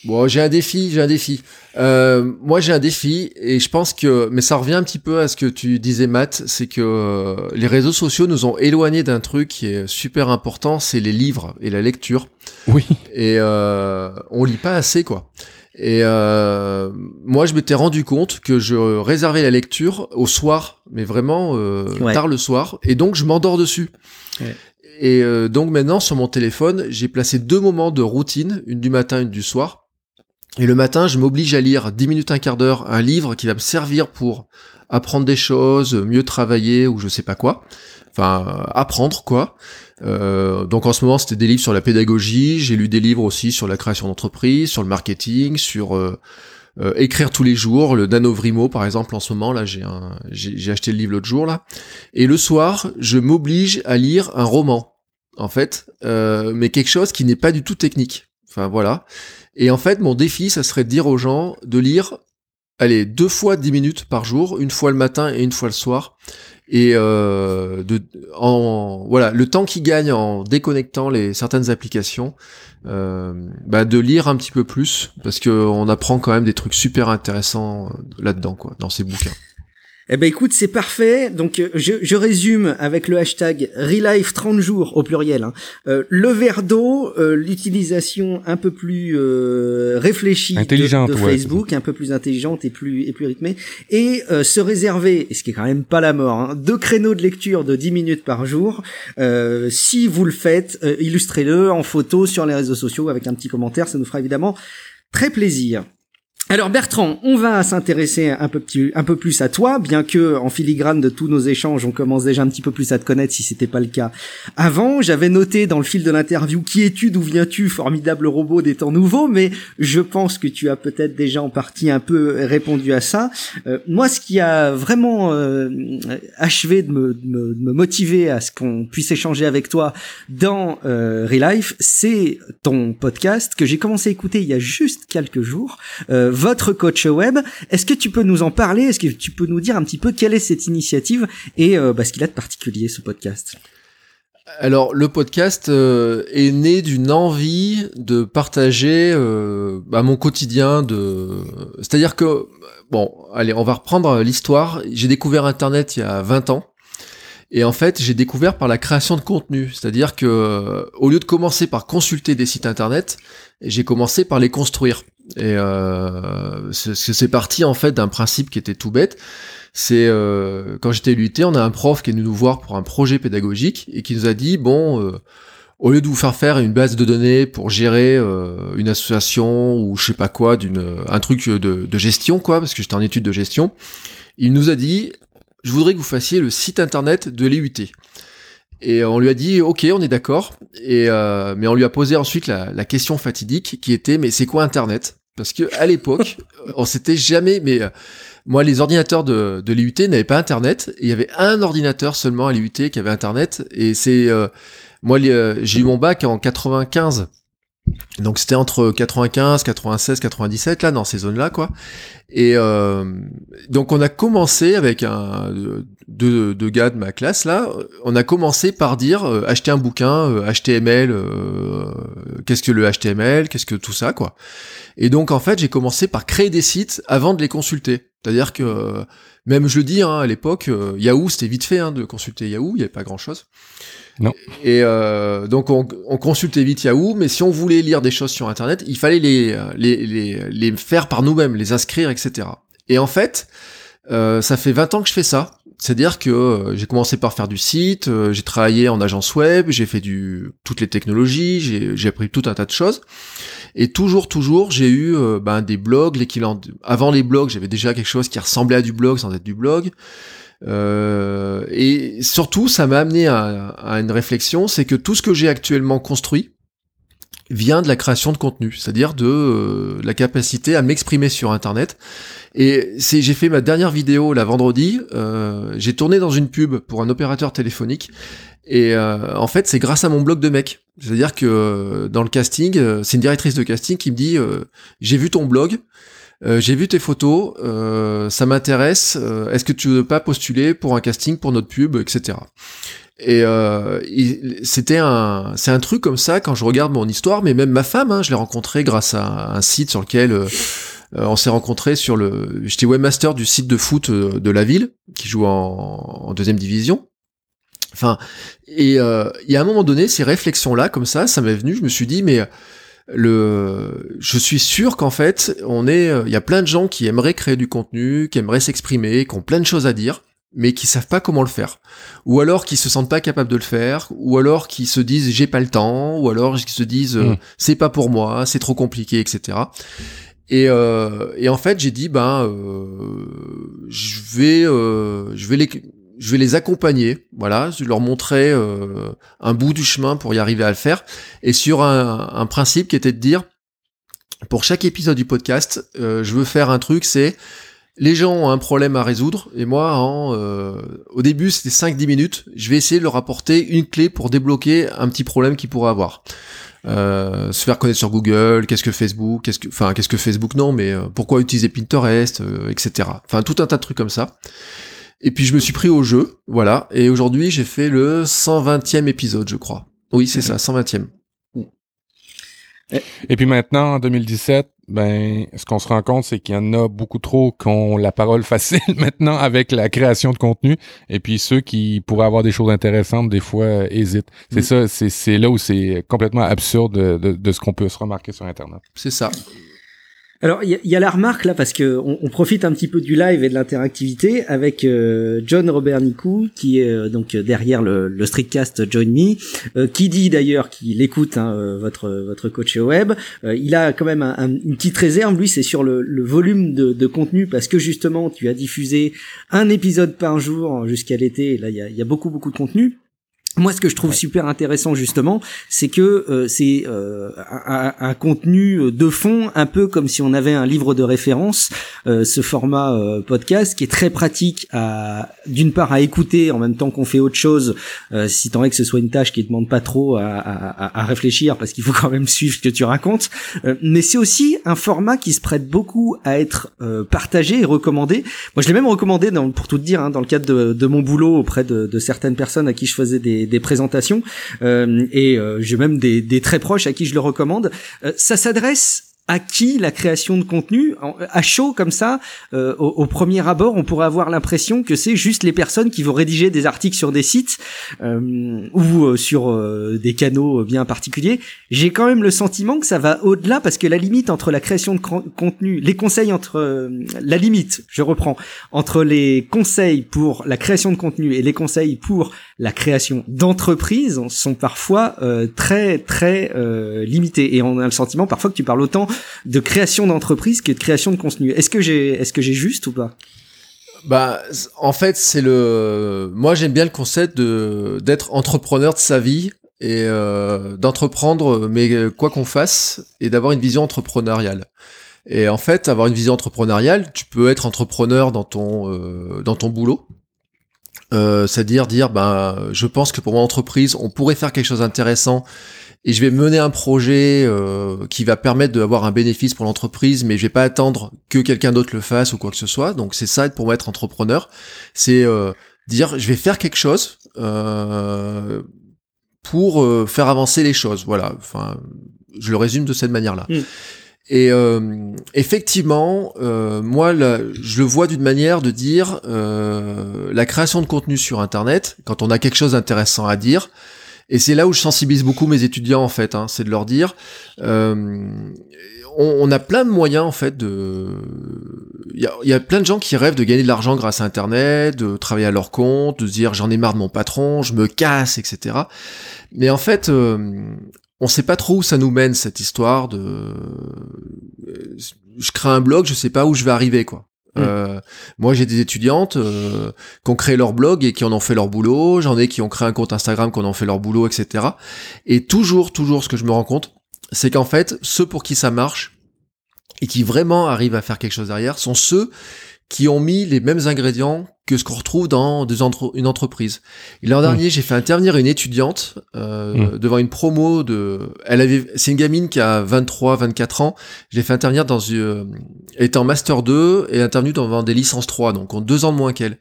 S3: Bon, j'ai un défi, j'ai un défi. Euh, moi, j'ai un défi et je pense que, mais ça revient un petit peu à ce que tu disais, Matt, c'est que euh, les réseaux sociaux nous ont éloignés d'un truc qui est super important, c'est les livres et la lecture.
S2: Oui.
S3: Et euh, on lit pas assez, quoi. Et euh, moi, je m'étais rendu compte que je réservais la lecture au soir, mais vraiment euh,
S1: Ouais.
S3: tard le soir, et donc je m'endors dessus.
S1: Ouais.
S3: Et euh, donc maintenant, sur mon téléphone, j'ai placé deux moments de routine, une du matin, une du soir. Et le matin, je m'oblige à lire 10 minutes, un quart d'heure, un livre qui va me servir pour apprendre des choses, mieux travailler ou je sais pas quoi. Enfin, apprendre quoi. Euh, donc en ce moment, c'était des livres sur la pédagogie. J'ai lu des livres aussi sur la création d'entreprise, sur le marketing, sur euh, euh, écrire tous les jours. Le Nanovrimo, par exemple, en ce moment, là, j'ai acheté le livre l'autre jour là. Et le soir, je m'oblige à lire un roman, en fait, mais quelque chose qui n'est pas du tout technique. Enfin voilà. Et en fait, mon défi, ça serait de dire aux gens de lire, allez, deux fois 10 minutes par jour, une fois le matin et une fois le soir. Et euh, de, en voilà, le temps qu'ils gagnent en déconnectant les certaines applications, euh, bah, de lire un petit peu plus parce que on apprend quand même des trucs super intéressants euh, là-dedans, quoi, dans ces bouquins.
S1: Eh ben écoute, c'est parfait. Donc euh, je, je résume avec le hashtag Relife 30 jours au pluriel. hein. Euh, le verre d'eau, euh, l'utilisation un peu plus euh, réfléchie de-
S2: Intelligente,
S1: de,
S2: ouais,
S1: Facebook, un peu plus intelligente et plus et plus rythmée, et euh, se réserver, et ce qui est quand même pas la mort, hein, deux créneaux de lecture de 10 minutes par jour. Euh, si vous le faites, illustrez-le en photo sur les réseaux sociaux avec un petit commentaire, ça nous fera évidemment très plaisir. Alors Bertrand, on va s'intéresser un peu, plus à toi, bien que en filigrane de tous nos échanges, on commence déjà un petit peu plus à te connaître si c'était pas le cas avant. J'avais noté dans le fil de l'interview qui es-tu, d'où viens-tu, formidable robot des temps nouveaux, mais je pense que tu as peut-être déjà en partie un peu répondu à ça. Euh, moi, ce qui a vraiment euh, achevé de me, de me, motiver à ce qu'on puisse échanger avec toi dans euh, Relife, c'est ton podcast que j'ai commencé à écouter il y a juste quelques jours. Euh, votre coach web. Est-ce que tu peux nous en parler? Est-ce que tu peux nous dire un petit peu quelle est cette initiative et euh, bah, ce qu'il a de particulier ce podcast?
S3: Alors le podcast euh, est né d'une envie de partager euh, bah, mon quotidien de c'est-à-dire que bon allez on va reprendre l'histoire. J'ai découvert internet il y a 20 ans et en fait j'ai découvert par la création de contenu. C'est-à-dire que au lieu de commencer par consulter des sites internet j'ai commencé par les construire et euh, c'est parti en fait d'un principe qui était tout bête. C'est euh, quand j'étais UT, on a un prof qui est venu nous voir pour un projet pédagogique et qui nous a dit bon, euh, au lieu de vous faire faire une base de données pour gérer euh, une association ou je sais pas quoi, d'une un truc de, de gestion quoi, parce que j'étais en étude de gestion, il nous a dit je voudrais que vous fassiez le site internet de l'EUT. Et on lui a dit ok, on est d'accord. Et euh, mais on lui a posé ensuite la, la question fatidique qui était mais c'est quoi Internet? Parce que à l'époque, on s'était jamais. Mais euh, moi, les ordinateurs de, l'IUT n'avaient pas Internet. il y avait un ordinateur seulement à l'IUT qui avait Internet. Et c'est euh, moi, j'ai eu mon bac en 95. Donc c'était entre 95, 96, 97 là dans ces zones-là quoi. Et euh, donc on a commencé avec un deux, deux, gars de ma classe là, on a commencé par dire euh, acheter un bouquin HTML, euh, qu'est-ce que le HTML, qu'est-ce que tout ça quoi. Et donc en fait j'ai commencé par créer des sites avant de les consulter. C'est-à-dire que même je dis hein, à l'époque Yahoo c'était vite fait hein, de consulter Yahoo, il y avait pas grand chose.
S2: Non.
S3: Et euh, donc on, on, consultait vite Yahoo, mais si on voulait lire des choses sur Internet, il fallait les, les, les, les faire par nous-mêmes, les inscrire, etc. Et en fait, euh, ça fait 20 ans que je fais ça. C'est-à-dire que euh, j'ai commencé par faire du site, euh, j'ai travaillé en agence web, j'ai fait du toutes les technologies, j'ai appris tout un tas de choses. Et toujours, toujours, j'ai eu euh, ben, des blogs, l'équivalent. Avant les blogs, j'avais déjà quelque chose qui ressemblait à du blog sans être du blog. Euh, et surtout, ça m'a amené à, une réflexion, c'est que tout ce que j'ai actuellement construit vient de la création de contenu, c'est-à-dire de euh, la capacité à m'exprimer sur Internet. Et j'ai fait ma dernière vidéo la vendredi. Euh, j'ai tourné dans une pub pour un opérateur téléphonique. Et en fait, c'est grâce à mon blog de mec. C'est-à-dire que dans le casting, c'est une directrice de casting qui me dit j'ai vu ton blog, euh, j'ai vu tes photos, euh, ça m'intéresse. Euh, est-ce que tu veux pas postuler pour un casting pour notre pub, etc. Et c'était un, c'est un truc comme ça quand je regarde mon histoire, mais même ma femme, hein, je l'ai rencontrée grâce à un site sur lequel on s'est rencontrés sur le, j'étais webmaster du site de foot de la ville qui joue en, deuxième division. Enfin, et il y a un moment donné, ces réflexions-là, comme ça, ça m'est venu. Je me suis dit, mais le, je suis sûr qu'en fait, on est, il y a plein de gens qui aimeraient créer du contenu, qui aimeraient s'exprimer, qui ont plein de choses à dire, mais qui savent pas comment le faire. Ou alors qui se sentent pas capables de le faire, ou alors qui se disent j'ai pas le temps, ou alors qui se disent euh, hmm. c'est pas pour moi, c'est trop compliqué, etc. Et, euh, et en fait, j'ai dit ben, euh, je vais, euh, je vais les, je vais les accompagner, voilà, je leur montrer euh, un bout du chemin pour y arriver à le faire, et sur un, principe qui était de dire, pour chaque épisode du podcast, euh, je veux faire un truc, c'est les gens ont un problème à résoudre, et moi, en, euh, au début, c'était 5-10 minutes, je vais essayer de leur apporter une clé pour débloquer un petit problème qu'ils pourraient avoir. se faire connaître sur Google, qu'est-ce que Facebook, qu'est-ce que, enfin, qu'est-ce que Facebook non, mais pourquoi utiliser Pinterest, etc. Enfin, tout un tas de trucs comme ça. Et puis je me suis pris au jeu, voilà. Et aujourd'hui, j'ai fait le 120e épisode, je crois. Oui, c'est ça, 120e.
S2: Et puis maintenant, en 2017, ben, ce qu'on se rend compte, c'est qu'il y en a beaucoup trop qui ont la parole facile maintenant avec la création de contenu. Et puis ceux qui pourraient avoir des choses intéressantes, des fois, hésitent. C'est mm. ça, c'est là où c'est complètement absurde de, de ce qu'on peut se remarquer sur Internet.
S3: C'est ça.
S1: Alors il y, a la remarque là parce que on, profite un petit peu du live et de l'interactivité avec euh, John Robert Nicou qui est euh, donc derrière le, le streetcast Join Me, euh, qui dit d'ailleurs qu'il écoute hein, votre votre coach web. il a quand même un, une petite réserve, lui c'est sur le, le volume de, de, contenu parce que justement tu as diffusé un épisode par jour jusqu'à l'été. Là il y a, y a beaucoup beaucoup de contenu. Moi, ce que je trouve super intéressant justement, c'est que euh, c'est euh, un, un, contenu de fond, un peu comme si on avait un livre de référence. Euh, ce format euh, podcast qui est très pratique à, d'une part, à écouter en même temps qu'on fait autre chose, euh, si tant est que ce soit une tâche qui demande pas trop à, à, à réfléchir, parce qu'il faut quand même suivre ce que tu racontes. mais c'est aussi un format qui se prête beaucoup à être partagé et recommandé. Moi, je l'ai même recommandé, dans, pour tout te dire, hein, dans le cadre de, de mon boulot auprès de, de certaines personnes à qui je faisais des des présentations euh, et euh, j'ai même des, des, très proches à qui je le recommande. Euh, ça s'adresse à qui la création de contenu. À chaud comme ça euh, au, premier abord on pourrait avoir l'impression que c'est juste les personnes qui vont rédiger des articles sur des sites euh, ou euh, sur des canaux bien particuliers. J'ai quand même le sentiment que ça va au-delà parce que la limite entre la création de contenu les conseils entre la limite je reprends entre les conseils pour la création de contenu et les conseils pour la création d'entreprises sont parfois très très limités. Et on a le sentiment parfois que tu parles autant de création d'entreprise que de création de contenu. Est-ce que j'ai, est-ce que j'ai juste ou pas?
S3: Bah, en fait, c'est le. Moi, j'aime bien le concept de d'être entrepreneur de sa vie et euh, d'entreprendre, mais quoi qu'on fasse, et d'avoir une vision entrepreneuriale. Et en fait, avoir une vision entrepreneuriale, tu peux être entrepreneur dans ton euh, dans ton boulot. Euh, c'est-à-dire dire, ben, je pense que pour mon entreprise, on pourrait faire quelque chose d'intéressant et je vais mener un projet euh, qui va permettre d'avoir un bénéfice pour l'entreprise, mais je vais pas attendre que quelqu'un d'autre le fasse ou quoi que ce soit. Donc c'est ça pour moi être entrepreneur, c'est euh, dire je vais faire quelque chose euh, pour euh, faire avancer les choses. Voilà. Enfin, je le résume de cette manière-là. Mm. Et euh, effectivement, euh, moi, je le vois d'une manière de dire euh, la création de contenu sur Internet, quand on a quelque chose d'intéressant à dire, et c'est là où je sensibilise beaucoup mes étudiants en fait, hein, c'est de leur dire, euh, on, on, a plein de moyens en fait de, il y a, plein de gens qui rêvent de gagner de l'argent grâce à Internet, de travailler à leur compte, de se dire j'en ai marre de mon patron, je me casse, etc. Mais en fait, euh, on sait pas trop où ça nous mène cette histoire de, je crée un blog, je sais pas où je vais arriver quoi. Euh, moi, j'ai des étudiantes euh, qui ont créé leur blog et qui en ont fait leur boulot. J'en ai qui ont créé un compte Instagram, qui en ont fait leur boulot, etc. Et toujours, toujours, ce que je me rends compte, c'est qu'en fait, ceux pour qui ça marche et qui vraiment arrivent à faire quelque chose derrière sont ceux qui ont mis les mêmes ingrédients que ce qu'on retrouve dans des une entreprise. l'an dernier, j'ai fait intervenir une étudiante euh, mmh. devant une promo de. Elle avait, c'est une gamine qui a 23, 24 ans. J'ai fait intervenir dans une. Euh, elle était en master 2 et intervenue devant des licences 3, donc en deux ans de moins qu'elle.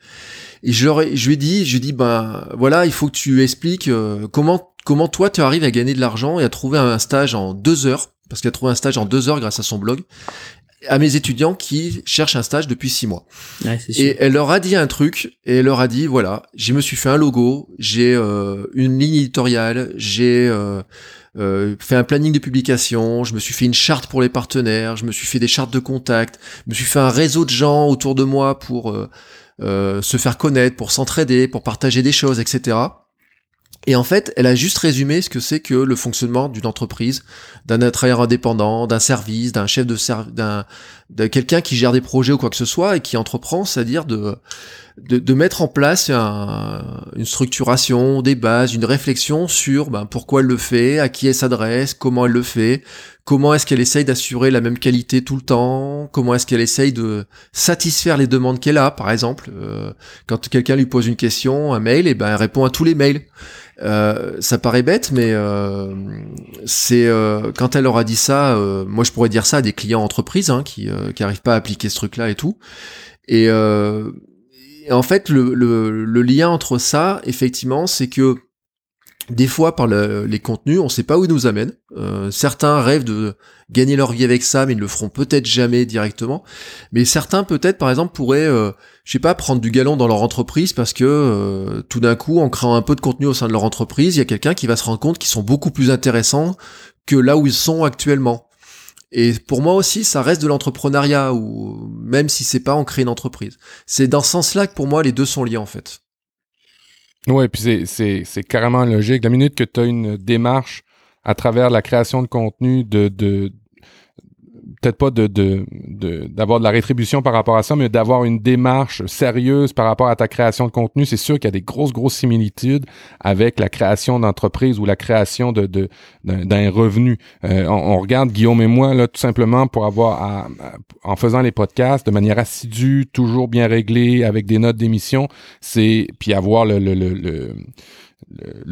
S3: Et je, leur ai, je lui ai dit, je lui ai dit, ben voilà, il faut que tu expliques euh, comment comment toi tu arrives à gagner de l'argent et à trouver un stage en deux heures parce qu'elle a trouvé un stage en deux heures grâce à son blog à mes étudiants qui cherchent un stage depuis six mois. et elle leur a dit un truc, et elle leur a dit, voilà, je me suis fait un logo, j'ai euh, une ligne éditoriale, j'ai euh, euh, fait un planning de publication, je me suis fait une charte pour les partenaires, je me suis fait des chartes de contact, je me suis fait un réseau de gens autour de moi pour se faire connaître, pour s'entraider, pour partager des choses, etc. Et en fait, elle a juste résumé ce que c'est que le fonctionnement d'une entreprise, d'un travailleur indépendant, d'un service, d'un chef de service, d'un de quelqu'un qui gère des projets ou quoi que ce soit et qui entreprend, c'est-à-dire de, de, mettre en place une structuration, des bases, une réflexion sur ben, pourquoi elle le fait, à qui elle s'adresse, comment elle le fait, comment est-ce qu'elle essaye d'assurer la même qualité tout le temps, comment est-ce qu'elle essaye de satisfaire les demandes qu'elle a, par exemple, euh, quand quelqu'un lui pose une question, un mail, et ben elle répond à tous les mails. Euh, ça paraît bête, mais euh, c'est euh, quand elle aura dit ça, euh, moi je pourrais dire ça à des clients entreprises hein, qui qui arrivent pas à appliquer ce truc-là et tout. Et, et en fait, le, le, le, lien entre ça, effectivement, c'est que des fois, par les contenus, on sait pas où ils nous amènent. certains rêvent de gagner leur vie avec ça, mais ils le feront peut-être jamais directement. Mais certains, peut-être, par exemple, pourraient je sais pas, prendre du galon dans leur entreprise parce que euh, tout d'un coup, en créant un peu de contenu au sein de leur entreprise, il y a quelqu'un qui va se rendre compte qu'ils sont beaucoup plus intéressants que là où ils sont actuellement. Et pour moi aussi, ça reste de l'entrepreneuriat, ou même si c'est pas en créer une entreprise. C'est dans ce sens-là que pour moi, les deux sont liés en fait.
S2: Ouais, puis c'est carrément logique. La minute que tu as une démarche à travers la création de contenu de, de peut-être pas de, d'avoir de, la rétribution par rapport à ça, mais d'avoir une démarche sérieuse par rapport à ta création de contenu. C'est sûr qu'il y a des grosses, grosses similitudes avec la création d'entreprise ou la création de, d'un revenu. Euh, on, regarde Guillaume et moi, là, tout simplement pour avoir, en faisant les podcasts de manière assidue, toujours bien réglée, avec des notes d'émission, c'est, puis avoir le, le, le le,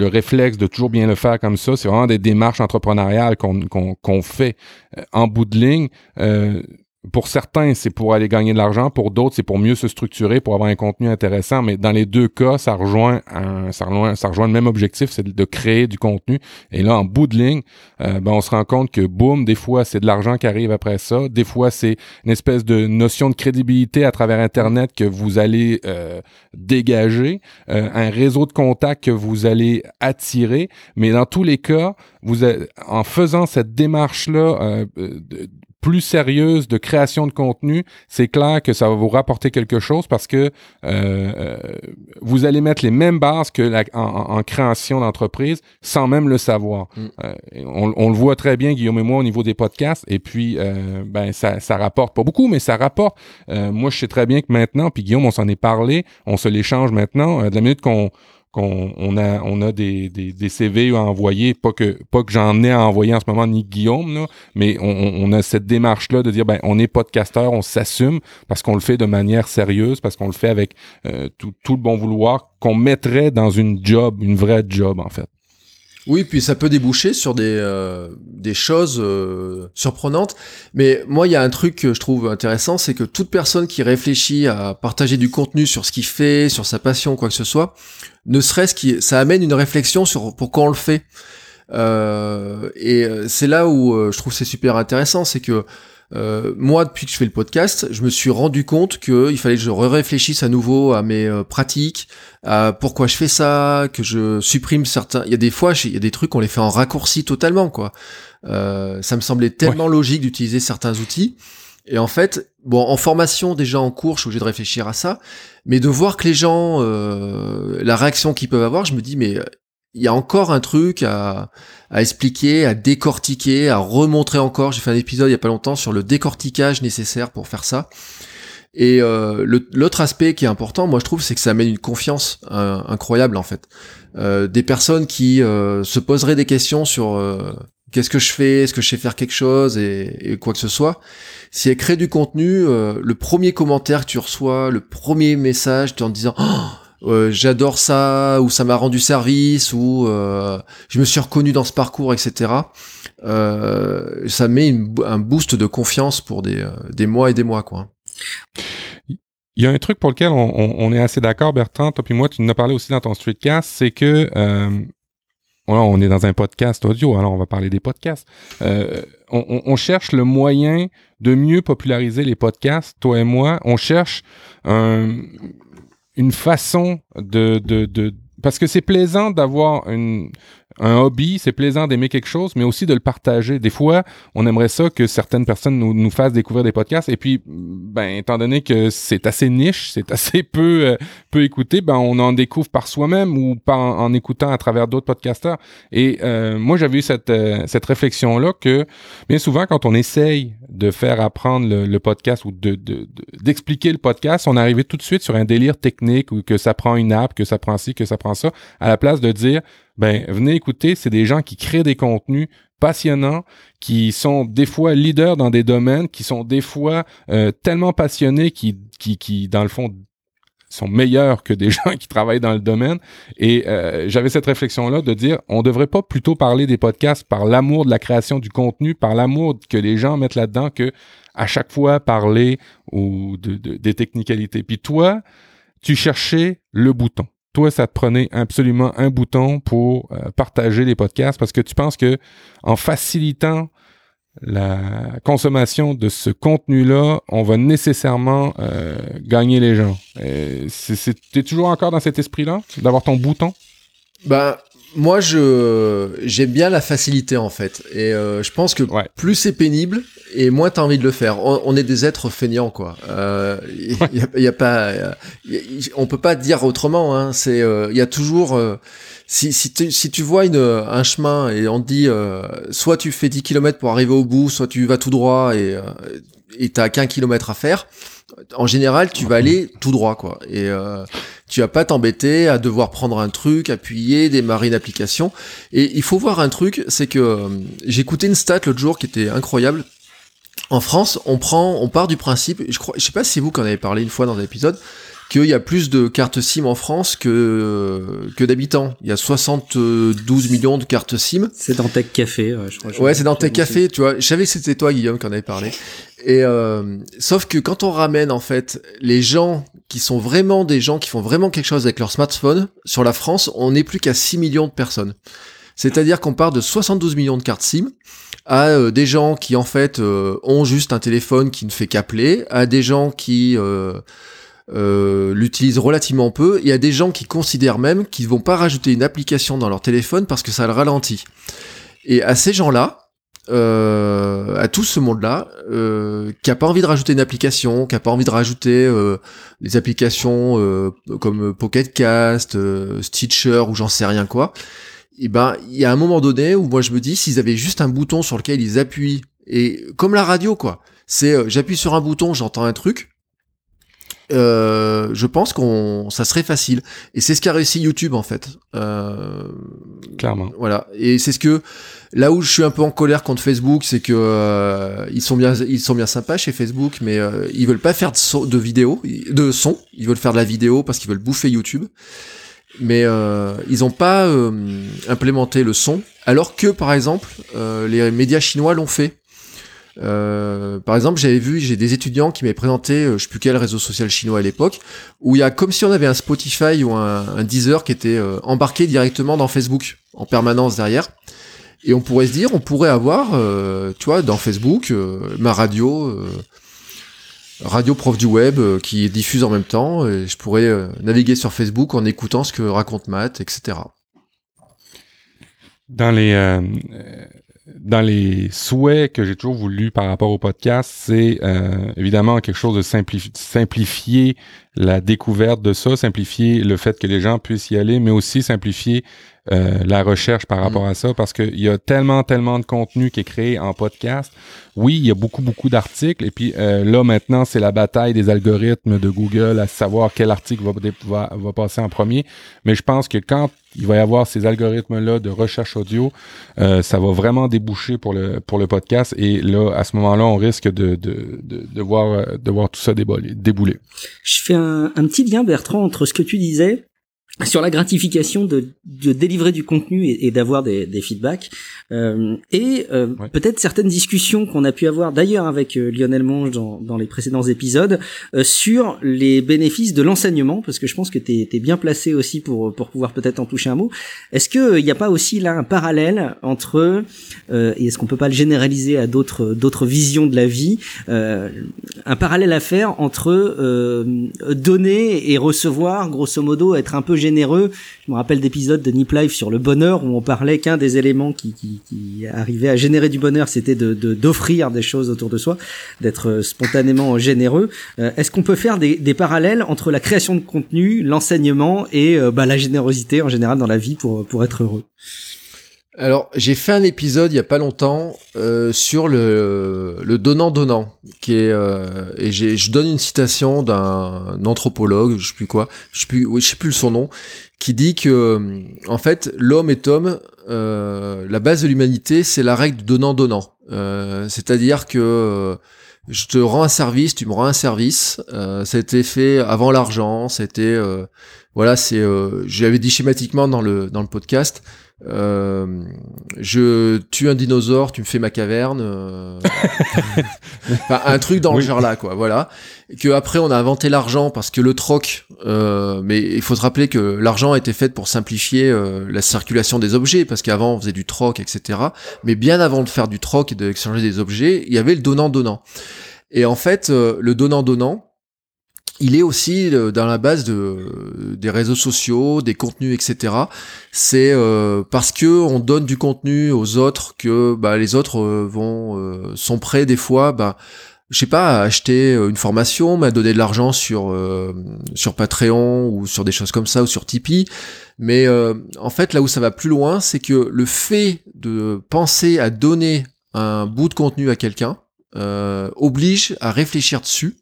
S2: réflexe de toujours bien le faire comme ça, c'est vraiment des démarches entrepreneuriales qu'on fait euh, en bout de ligne. Euh, pour certains, c'est pour aller gagner de l'argent. Pour d'autres, c'est pour mieux se structurer, pour avoir un contenu intéressant. Mais dans les deux cas, ça rejoint un, ça rejoint, ça rejoint le même objectif, c'est de créer du contenu. Et là, en bout de ligne, euh, ben, on se rend compte que, boum, des fois, c'est de l'argent qui arrive après ça. Des fois, c'est une espèce de notion de crédibilité à travers Internet que vous allez euh, dégager, euh, un réseau de contacts que vous allez attirer. Mais dans tous les cas, vous, en faisant cette démarche-là plus sérieuse de création de contenu, c'est clair que ça va vous rapporter quelque chose parce que euh, euh, vous allez mettre les mêmes bases que la, en, création d'entreprise sans même le savoir. Mm. Euh, on, le voit très bien, Guillaume et moi, au niveau des podcasts. Et puis, ben ça, ça rapporte pas beaucoup, mais ça rapporte. moi, je sais très bien que maintenant, puis Guillaume, on s'en est parlé, on se l'échange maintenant. de la minute qu'on qu'on a on a des, des, CV à envoyer, pas que pas que j'en ai à envoyer en ce moment ni Guillaume là, mais on, on a cette démarche là de dire ben on est podcasteur, on s'assume parce qu'on le fait de manière sérieuse, parce qu'on le fait avec euh, tout, tout le bon vouloir qu'on mettrait dans une job, une vraie job en fait.
S3: Oui, puis ça peut déboucher sur des, euh, des choses euh, surprenantes. Mais moi, il y a un truc que je trouve intéressant, c'est que toute personne qui réfléchit à partager du contenu sur ce qu'il fait, sur sa passion, quoi que ce soit, ne serait-ce que ça amène une réflexion sur pourquoi on le fait. Euh, et c'est là où je trouve c'est super intéressant, c'est que euh, moi, depuis que je fais le podcast, je me suis rendu compte qu'il fallait que je réfléchisse à nouveau à mes euh, pratiques, à pourquoi je fais ça, que je supprime certains. Il y a des fois, il y a des trucs qu'on les fait en raccourci totalement, quoi. Euh, ça me semblait tellement logique d'utiliser certains outils. Et en fait, bon, en formation déjà en cours, je suis obligé de réfléchir à ça, mais de voir que les gens, euh, la réaction qu'ils peuvent avoir, je me dis mais il y a encore un truc à, à, expliquer, à décortiquer, à remontrer encore. J'ai fait un épisode il y a pas longtemps sur le décortiquage nécessaire pour faire ça. Et euh, l'autre aspect qui est important, moi je trouve, c'est que ça amène une confiance euh, incroyable en fait. Euh, des personnes qui euh, se poseraient des questions sur euh, qu'est-ce que je fais, est-ce que je sais faire quelque chose? Et, et quoi que ce soit. Si elles créent du contenu, le premier commentaire que tu reçois, le premier message, tu en disant oh, euh, j'adore ça ou ça m'a rendu service ou euh, je me suis reconnu dans ce parcours etc euh, ça met un boost de confiance pour des, des mois et des mois quoi.
S2: Il y a un truc pour lequel on, est assez d'accord, Bertrand, toi puis moi, tu nous as parlé aussi dans ton streetcast, c'est que on est dans un podcast audio, alors on va parler des podcasts. on, on, cherche le moyen de mieux populariser les podcasts, toi et moi. On cherche un, une façon de, de, de parce que c'est plaisant d'avoir une, un hobby, c'est plaisant d'aimer quelque chose, mais aussi de le partager. Des fois, on aimerait ça que certaines personnes nous, nous fassent découvrir des podcasts, et puis, ben, étant donné que c'est assez niche, c'est assez peu euh, peu écouté, ben, on en découvre par soi-même ou par en, écoutant à travers d'autres podcasteurs. Et euh, moi, j'avais eu cette euh, cette réflexion là que bien souvent, quand on essaye de faire apprendre le, podcast ou de d'expliquer le podcast, on arrivait tout de suite sur un délire technique ou que ça prend une app, que ça prend ci, que ça prend ça, à la place de dire ben venez écouter, c'est des gens qui créent des contenus passionnants, qui sont des fois leaders dans des domaines, qui sont des fois euh, tellement passionnés qui, qui, qui, dans le fond, sont meilleurs que des gens qui travaillent dans le domaine. Et euh, j'avais cette réflexion-là de dire, on devrait pas plutôt parler des podcasts par l'amour de la création du contenu, par l'amour que les gens mettent là-dedans, que à chaque fois parler ou de, de, des technicalités. Puis toi, tu cherchais le bouton toi, ça te prenait absolument un bouton pour euh, partager les podcasts parce que tu penses que en facilitant la consommation de ce contenu-là, on va nécessairement euh, gagner les gens. T'es toujours encore dans cet esprit-là, d'avoir ton bouton?
S3: Ben, moi, je j'aime bien la facilité en fait, et euh, je pense que
S2: Ouais.
S3: plus c'est pénible et moins t'as envie de le faire. On, on est des êtres feignants, quoi. Euh, Il y, a, y a pas, y a- on peut pas dire autrement. Hein. C'est, euh, il y a toujours. euh, si si tu, si tu vois une, un chemin et on te dit euh, soit tu fais 10 km pour arriver au bout, soit tu vas tout droit et euh, et t'as qu'un kilomètre à faire. En général, tu vas aller tout droit, quoi. Et euh, tu vas pas t'embêter à devoir prendre un truc, appuyer, démarrer une application. Et il faut voir un truc, c'est que euh, écouté une stat l'autre jour qui était incroyable. En France, on prend, on part du principe, je crois, je sais pas si vous qui en avez parlé une fois dans un épisode, qu'il y a plus de cartes SIM en France que que d'habitants. Il y a 72 millions de cartes SIM.
S1: C'est dans Tech Café, euh, je crois.
S3: Ouais, c'est dans tes cafés, tu vois. Je savais que c'était toi, Guillaume, qui en avait parlé. Et euh, sauf que quand on ramène en fait les gens qui sont vraiment des gens qui font vraiment quelque chose avec leur smartphone sur la France, on n'est plus qu'à 6 millions de personnes. C'est-à-dire qu'on part de 72 millions de cartes SIM à euh, des gens qui en fait euh, ont juste un téléphone qui ne fait qu'appeler, à des gens qui euh, l'utilisent relativement peu, et à des gens qui considèrent même qu'ils vont pas rajouter une application dans leur téléphone parce que ça le ralentit. Et à ces gens-là, euh, à tout ce monde-là, euh, qui a pas envie de rajouter une application, qui a pas envie de rajouter euh, des applications euh, comme Pocket Cast, euh, Stitcher ou j'en sais rien quoi, et ben il y a un moment donné où moi je me dis s'ils avaient juste un bouton sur lequel ils appuient et comme la radio quoi, c'est j'appuie sur un bouton, j'entends un truc. Euh, je pense qu'on ça serait facile et c'est ce qu'a réussi YouTube en fait euh,
S2: Clairement.
S3: voilà. Et c'est ce que là où je suis un peu en colère contre Facebook, c'est que euh, ils sont bien, ils sont bien sympas chez Facebook, mais euh, ils veulent pas faire de, so- de vidéo, de son. Ils veulent faire de la vidéo parce qu'ils veulent bouffer YouTube. Mais euh, ils ont pas euh, implémenté le son, alors que par exemple euh, les médias chinois l'ont fait. Euh, par exemple, j'avais vu, j'ai des étudiants qui m'avaient présenté, euh, je sais plus quel réseau social chinois à l'époque, où il y a comme si on avait un Spotify ou un, un Deezer qui était euh, embarqué directement dans Facebook en permanence derrière. Et on pourrait se dire, on pourrait avoir, euh, tu vois, dans Facebook, euh, ma radio, radio prof du web qui diffuse en même temps. Et je pourrais naviguer sur Facebook en écoutant ce que raconte Matt, etc.
S2: Dans les dans les souhaits que j'ai toujours voulu par rapport au podcast, c'est euh, évidemment quelque chose de simplifi- simplifier la découverte de ça, simplifier le fait que les gens puissent y aller, mais aussi simplifier euh, la recherche par rapport à ça, parce qu'il y a tellement, tellement de contenu qui est créé en podcast. Oui, il y a beaucoup, beaucoup d'articles, et puis euh, là maintenant, c'est la bataille des algorithmes de Google à savoir quel article va, va, va passer en premier. Mais je pense que quand il va y avoir ces algorithmes-là de recherche audio, euh, ça va vraiment déboucher pour le pour le podcast. Et là, à ce moment-là, on risque de de, de, de voir euh, de voir tout ça débouler. débouler.
S1: Je fais un, un petit lien, Bertrand, entre ce que tu disais sur la gratification de, de délivrer du contenu et, et d'avoir des, des feedbacks euh, et euh,
S2: Ouais.
S1: peut-être certaines discussions qu'on a pu avoir d'ailleurs avec euh, Lionel Monge dans, dans les précédents épisodes euh, sur les bénéfices de l'enseignement parce que je pense que tu es, bien placé aussi pour pour pouvoir peut-être en toucher un mot. Est-ce que il n'y a pas aussi là un parallèle entre euh, et est-ce qu'on peut pas le généraliser à d'autres d'autres visions de la vie euh, un parallèle à faire entre euh, donner et recevoir, grosso modo, être un peu généreux. Je me rappelle d'épisodes de Nip Life sur le bonheur où on parlait qu'un des éléments qui, qui, arrivait à générer du bonheur, c'était de d'offrir des choses autour de soi, d'être euh, spontanément généreux. Euh, Est-ce qu'on peut faire des, des parallèles entre la création de contenu, l'enseignement et euh, bah, la générosité en général dans la vie pour pour être heureux?
S3: Alors, j'ai fait un épisode il y a pas longtemps euh, sur le, le donnant-donnant, qui est euh, et je donne une citation d'un anthropologue, je sais plus quoi, je sais plus, oui, je sais plus son nom, qui dit que euh, en fait l'homme est homme, euh, la base de l'humanité c'est la règle du donnant-donnant, Euh, c'est-à-dire que euh, je te rends un service, tu me rends un service. Euh, ça a été fait avant l'argent. C'était euh, voilà, c'est euh, j'avais dit schématiquement dans le dans le podcast. Euh, je tue un dinosaure, tu me fais ma caverne. euh. enfin, un truc dans le genre là, quoi. Voilà. Et que après on a inventé l'argent parce que le troc. euh, mais il faut se rappeler que l'argent a été fait pour simplifier euh, la circulation des objets parce qu'avant on faisait du troc, etc. Mais bien avant de faire du troc et d'échanger des objets, il y avait le donnant-donnant. Et en fait, euh, le donnant-donnant, il est aussi euh, dans la base de, des réseaux sociaux, des contenus, etc. C'est euh, parce que on donne du contenu aux autres que bah, les autres euh, vont sont prêts des fois, bah, je sais pas, à acheter une formation, à donner de l'argent sur sur Patreon ou sur des choses comme ça ou sur Tipeee. Mais en fait, là où ça va plus loin, c'est que le fait de penser à donner un bout de contenu à quelqu'un oblige à réfléchir dessus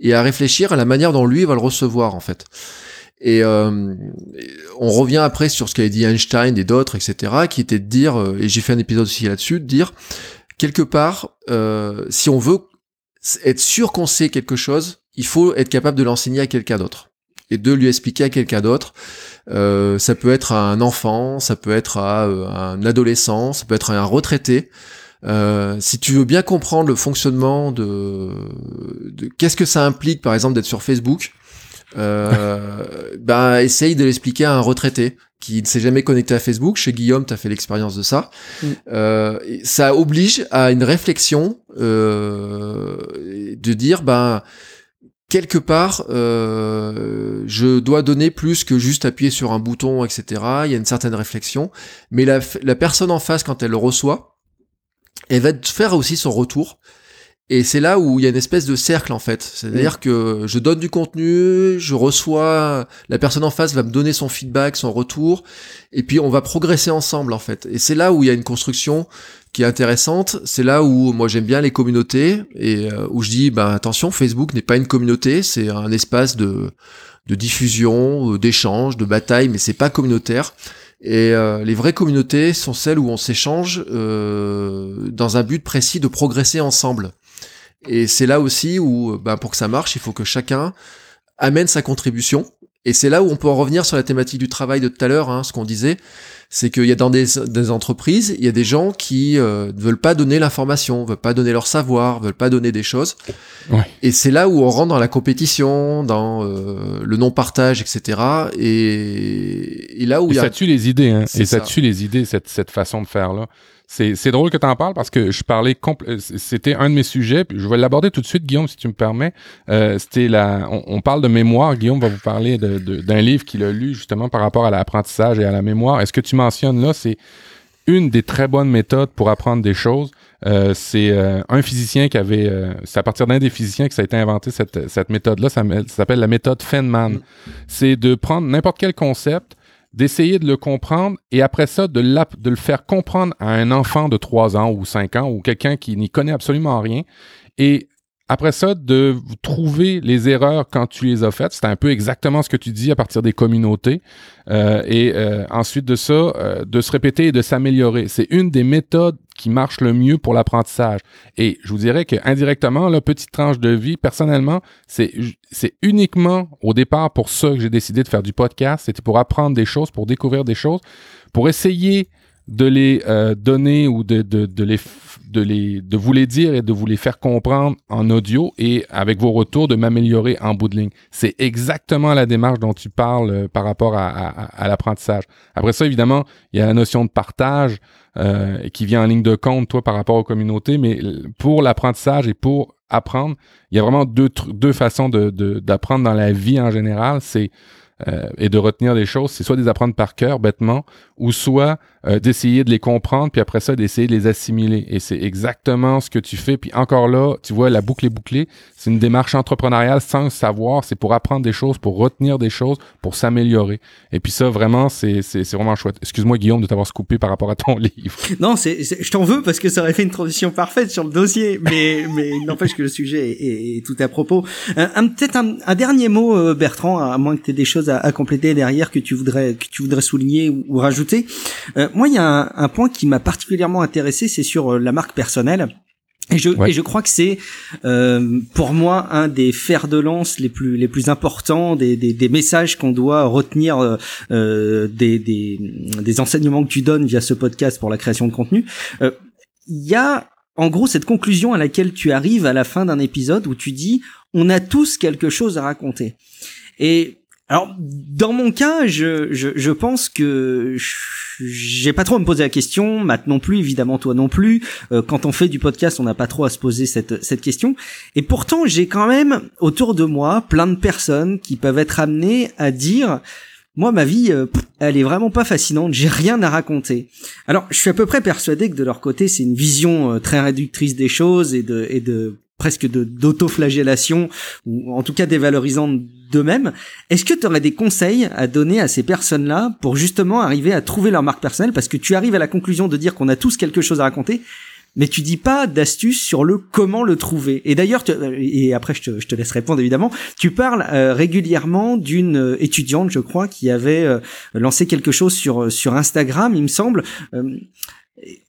S3: et à réfléchir à la manière dont lui va le recevoir en fait. Et euh, on revient après sur ce qu'avait dit Einstein et d'autres, etc., qui était de dire, euh, et j'ai fait un épisode aussi là-dessus, de dire, quelque part, euh, si on veut être sûr qu'on sait quelque chose, il faut être capable de l'enseigner à quelqu'un d'autre et de lui expliquer à quelqu'un d'autre. Euh, ça peut être à un enfant, ça peut être à, euh, un adolescent, ça peut être à un retraité. Euh, si tu veux bien comprendre le fonctionnement de, de qu'est-ce que ça implique, par exemple, d'être sur Facebook, euh, bah essaye de l'expliquer à un retraité qui ne s'est jamais connecté à Facebook. Chez Guillaume, tu as fait l'expérience de ça. Mm. Euh, ça oblige à une réflexion euh, de dire, ben quelque part, euh, je dois donner plus que juste appuyer sur un bouton, etc. Il y a une certaine réflexion, mais la, la personne en face, quand elle le reçoit, elle va faire aussi son retour. Et c'est là où il y a une espèce de cercle en fait. C'est-à-dire mm. que je donne du contenu, je reçois, la personne en face va me donner son feedback, son retour, et puis on va progresser ensemble en fait. Et c'est là où il y a une construction qui est intéressante. C'est là où moi j'aime bien les communautés et euh, où je dis, ben attention, Facebook n'est pas une communauté, c'est un espace de, de diffusion, euh, d'échange, de bataille, mais c'est pas communautaire. Et euh, les vraies communautés sont celles où on s'échange euh, dans un but précis de progresser ensemble. Et c'est là aussi où, ben, pour que ça marche, il faut que chacun amène sa contribution. Et c'est là où on peut en revenir sur la thématique du travail de tout à l'heure, hein, ce qu'on disait c'est qu'il y a dans des, des, entreprises, il y a des gens qui euh, ne veulent pas donner l'information, veulent pas donner leur savoir, veulent pas donner des choses. Ouais. Et c'est là où on rentre dans la compétition, dans euh, le non-partage, etc. Et, et, là où
S2: et
S3: il y a...
S2: ça tue les idées, hein. Et ça, ça tue les idées, cette, cette façon de faire là. C'est drôle que tu en parles parce que je parlais euh, c'était un de mes sujets. Puis je vais l'aborder tout de suite, Guillaume, si tu me permets. Euh, c'était la, on, on, parle de mémoire. Guillaume va vous parler d'un de, livre qu'il a lu justement par rapport à l'apprentissage et à la mémoire. Est-ce que tu mentionnes là, c'est une des très bonnes méthodes pour apprendre des choses? Euh, c'est euh, un physicien qui avait, euh, c'est à partir d'un des physiciens que ça a été inventé cette, cette méthode-là. Ça, ça s'appelle la méthode Feynman. Mm. C'est de prendre n'importe quel concept, d'essayer de le comprendre et après ça, de, le faire comprendre à un enfant de 3 ans ou 5 ans ou quelqu'un qui n'y connaît absolument rien. Et après ça, de trouver les erreurs quand tu les as faites. C'est un peu exactement ce que tu dis à partir des communautés. Euh, et euh, ensuite de ça, euh, de se répéter et de s'améliorer. C'est une des méthodes qui marche le mieux pour l'apprentissage. Et je vous dirais que indirectement, la petite tranche de vie, personnellement, c'est c'est uniquement au départ pour ça que j'ai décidé de faire du podcast. C'était pour apprendre des choses, pour découvrir des choses, pour essayer de les euh, donner ou de, de, de, les, de, les, de vous les dire et de vous les faire comprendre en audio et avec vos retours de m'améliorer en bout de ligne. C'est exactement la démarche dont tu parles euh, par rapport à, à, l'apprentissage. Après ça, évidemment, il y a la notion de partage euh, qui vient en ligne de compte, toi, par rapport aux communautés, mais pour l'apprentissage et pour apprendre, il y a vraiment deux, deux façons d'apprendre de, dans la vie en général. C'est et de retenir des choses, c'est soit des apprendre par cœur bêtement, ou soit euh, d'essayer de les comprendre, puis après ça d'essayer de les assimiler. Et c'est exactement ce que tu fais. Puis encore là, tu vois, la boucle est bouclée. C'est une démarche entrepreneuriale sans savoir. C'est pour apprendre des choses, pour retenir des choses, pour s'améliorer. Et puis ça, vraiment, c'est vraiment chouette. Excuse-moi, Guillaume, de t'avoir scoupé par rapport à ton livre.
S1: Non, c'est je t'en veux parce que ça aurait fait une transition parfaite sur le dossier, mais mais n'empêche que le sujet est, est, tout à propos. Un, peut-être un, un, dernier mot, euh, Bertrand, à moins que tu aies des choses à, compléter derrière que tu voudrais que tu voudrais souligner ou, rajouter. Euh, moi, il y a un, un point qui m'a particulièrement intéressé, c'est sur euh, la marque personnelle. Et je, et je crois que c'est euh, pour moi un des fers de lance les plus les plus importants des, des, des messages qu'on doit retenir euh, euh des, des, des enseignements que tu donnes via ce podcast pour la création de contenu. Il y a en gros cette conclusion à laquelle tu arrives à la fin d'un épisode où tu dis on a tous quelque chose à raconter. Et Alors, dans mon cas, je, je, je pense que j'ai pas trop à me poser la question, Matt non plus, évidemment toi non plus. Euh, quand on fait du podcast, on n'a pas trop à se poser cette, cette question. Et pourtant, j'ai quand même autour de moi plein de personnes qui peuvent être amenées à dire moi, ma vie, euh, elle est vraiment pas fascinante. J'ai rien à raconter. Alors, je suis à peu près persuadé que de leur côté, c'est une vision euh, très réductrice des choses et de, et de presque de d'autoflagellation ou en tout cas dévalorisante d'eux-mêmes. Est-ce que tu aurais des conseils à donner à ces personnes-là pour justement arriver à trouver leur marque personnelle? Parce que tu arrives à la conclusion de dire qu'on a tous quelque chose à raconter mais tu dis pas d'astuces sur le comment le trouver. Et d'ailleurs, et après je te, je te, laisse répondre évidemment, tu parles euh, régulièrement d'une euh, étudiante, je crois, qui avait euh, lancé quelque chose sur sur Instagram, il me semble.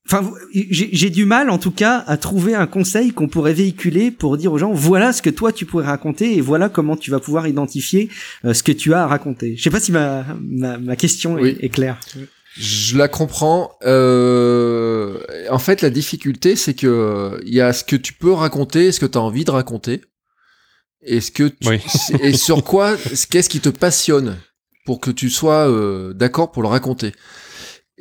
S1: Enfin, j'ai du mal, en tout cas, à trouver un conseil qu'on pourrait véhiculer pour dire aux gens voilà ce que toi tu pourrais raconter et voilà comment tu vas pouvoir identifier euh, ce que tu as à raconter. Je sais pas si ma ma, ma question est, claire.
S3: Je la comprends. Euh, en fait, la difficulté, c'est que il y a ce que tu peux raconter, ce que tu as envie de raconter, et ce que tu, et sur quoi, qu'est-ce qui te passionne pour que tu sois euh, d'accord pour le raconter?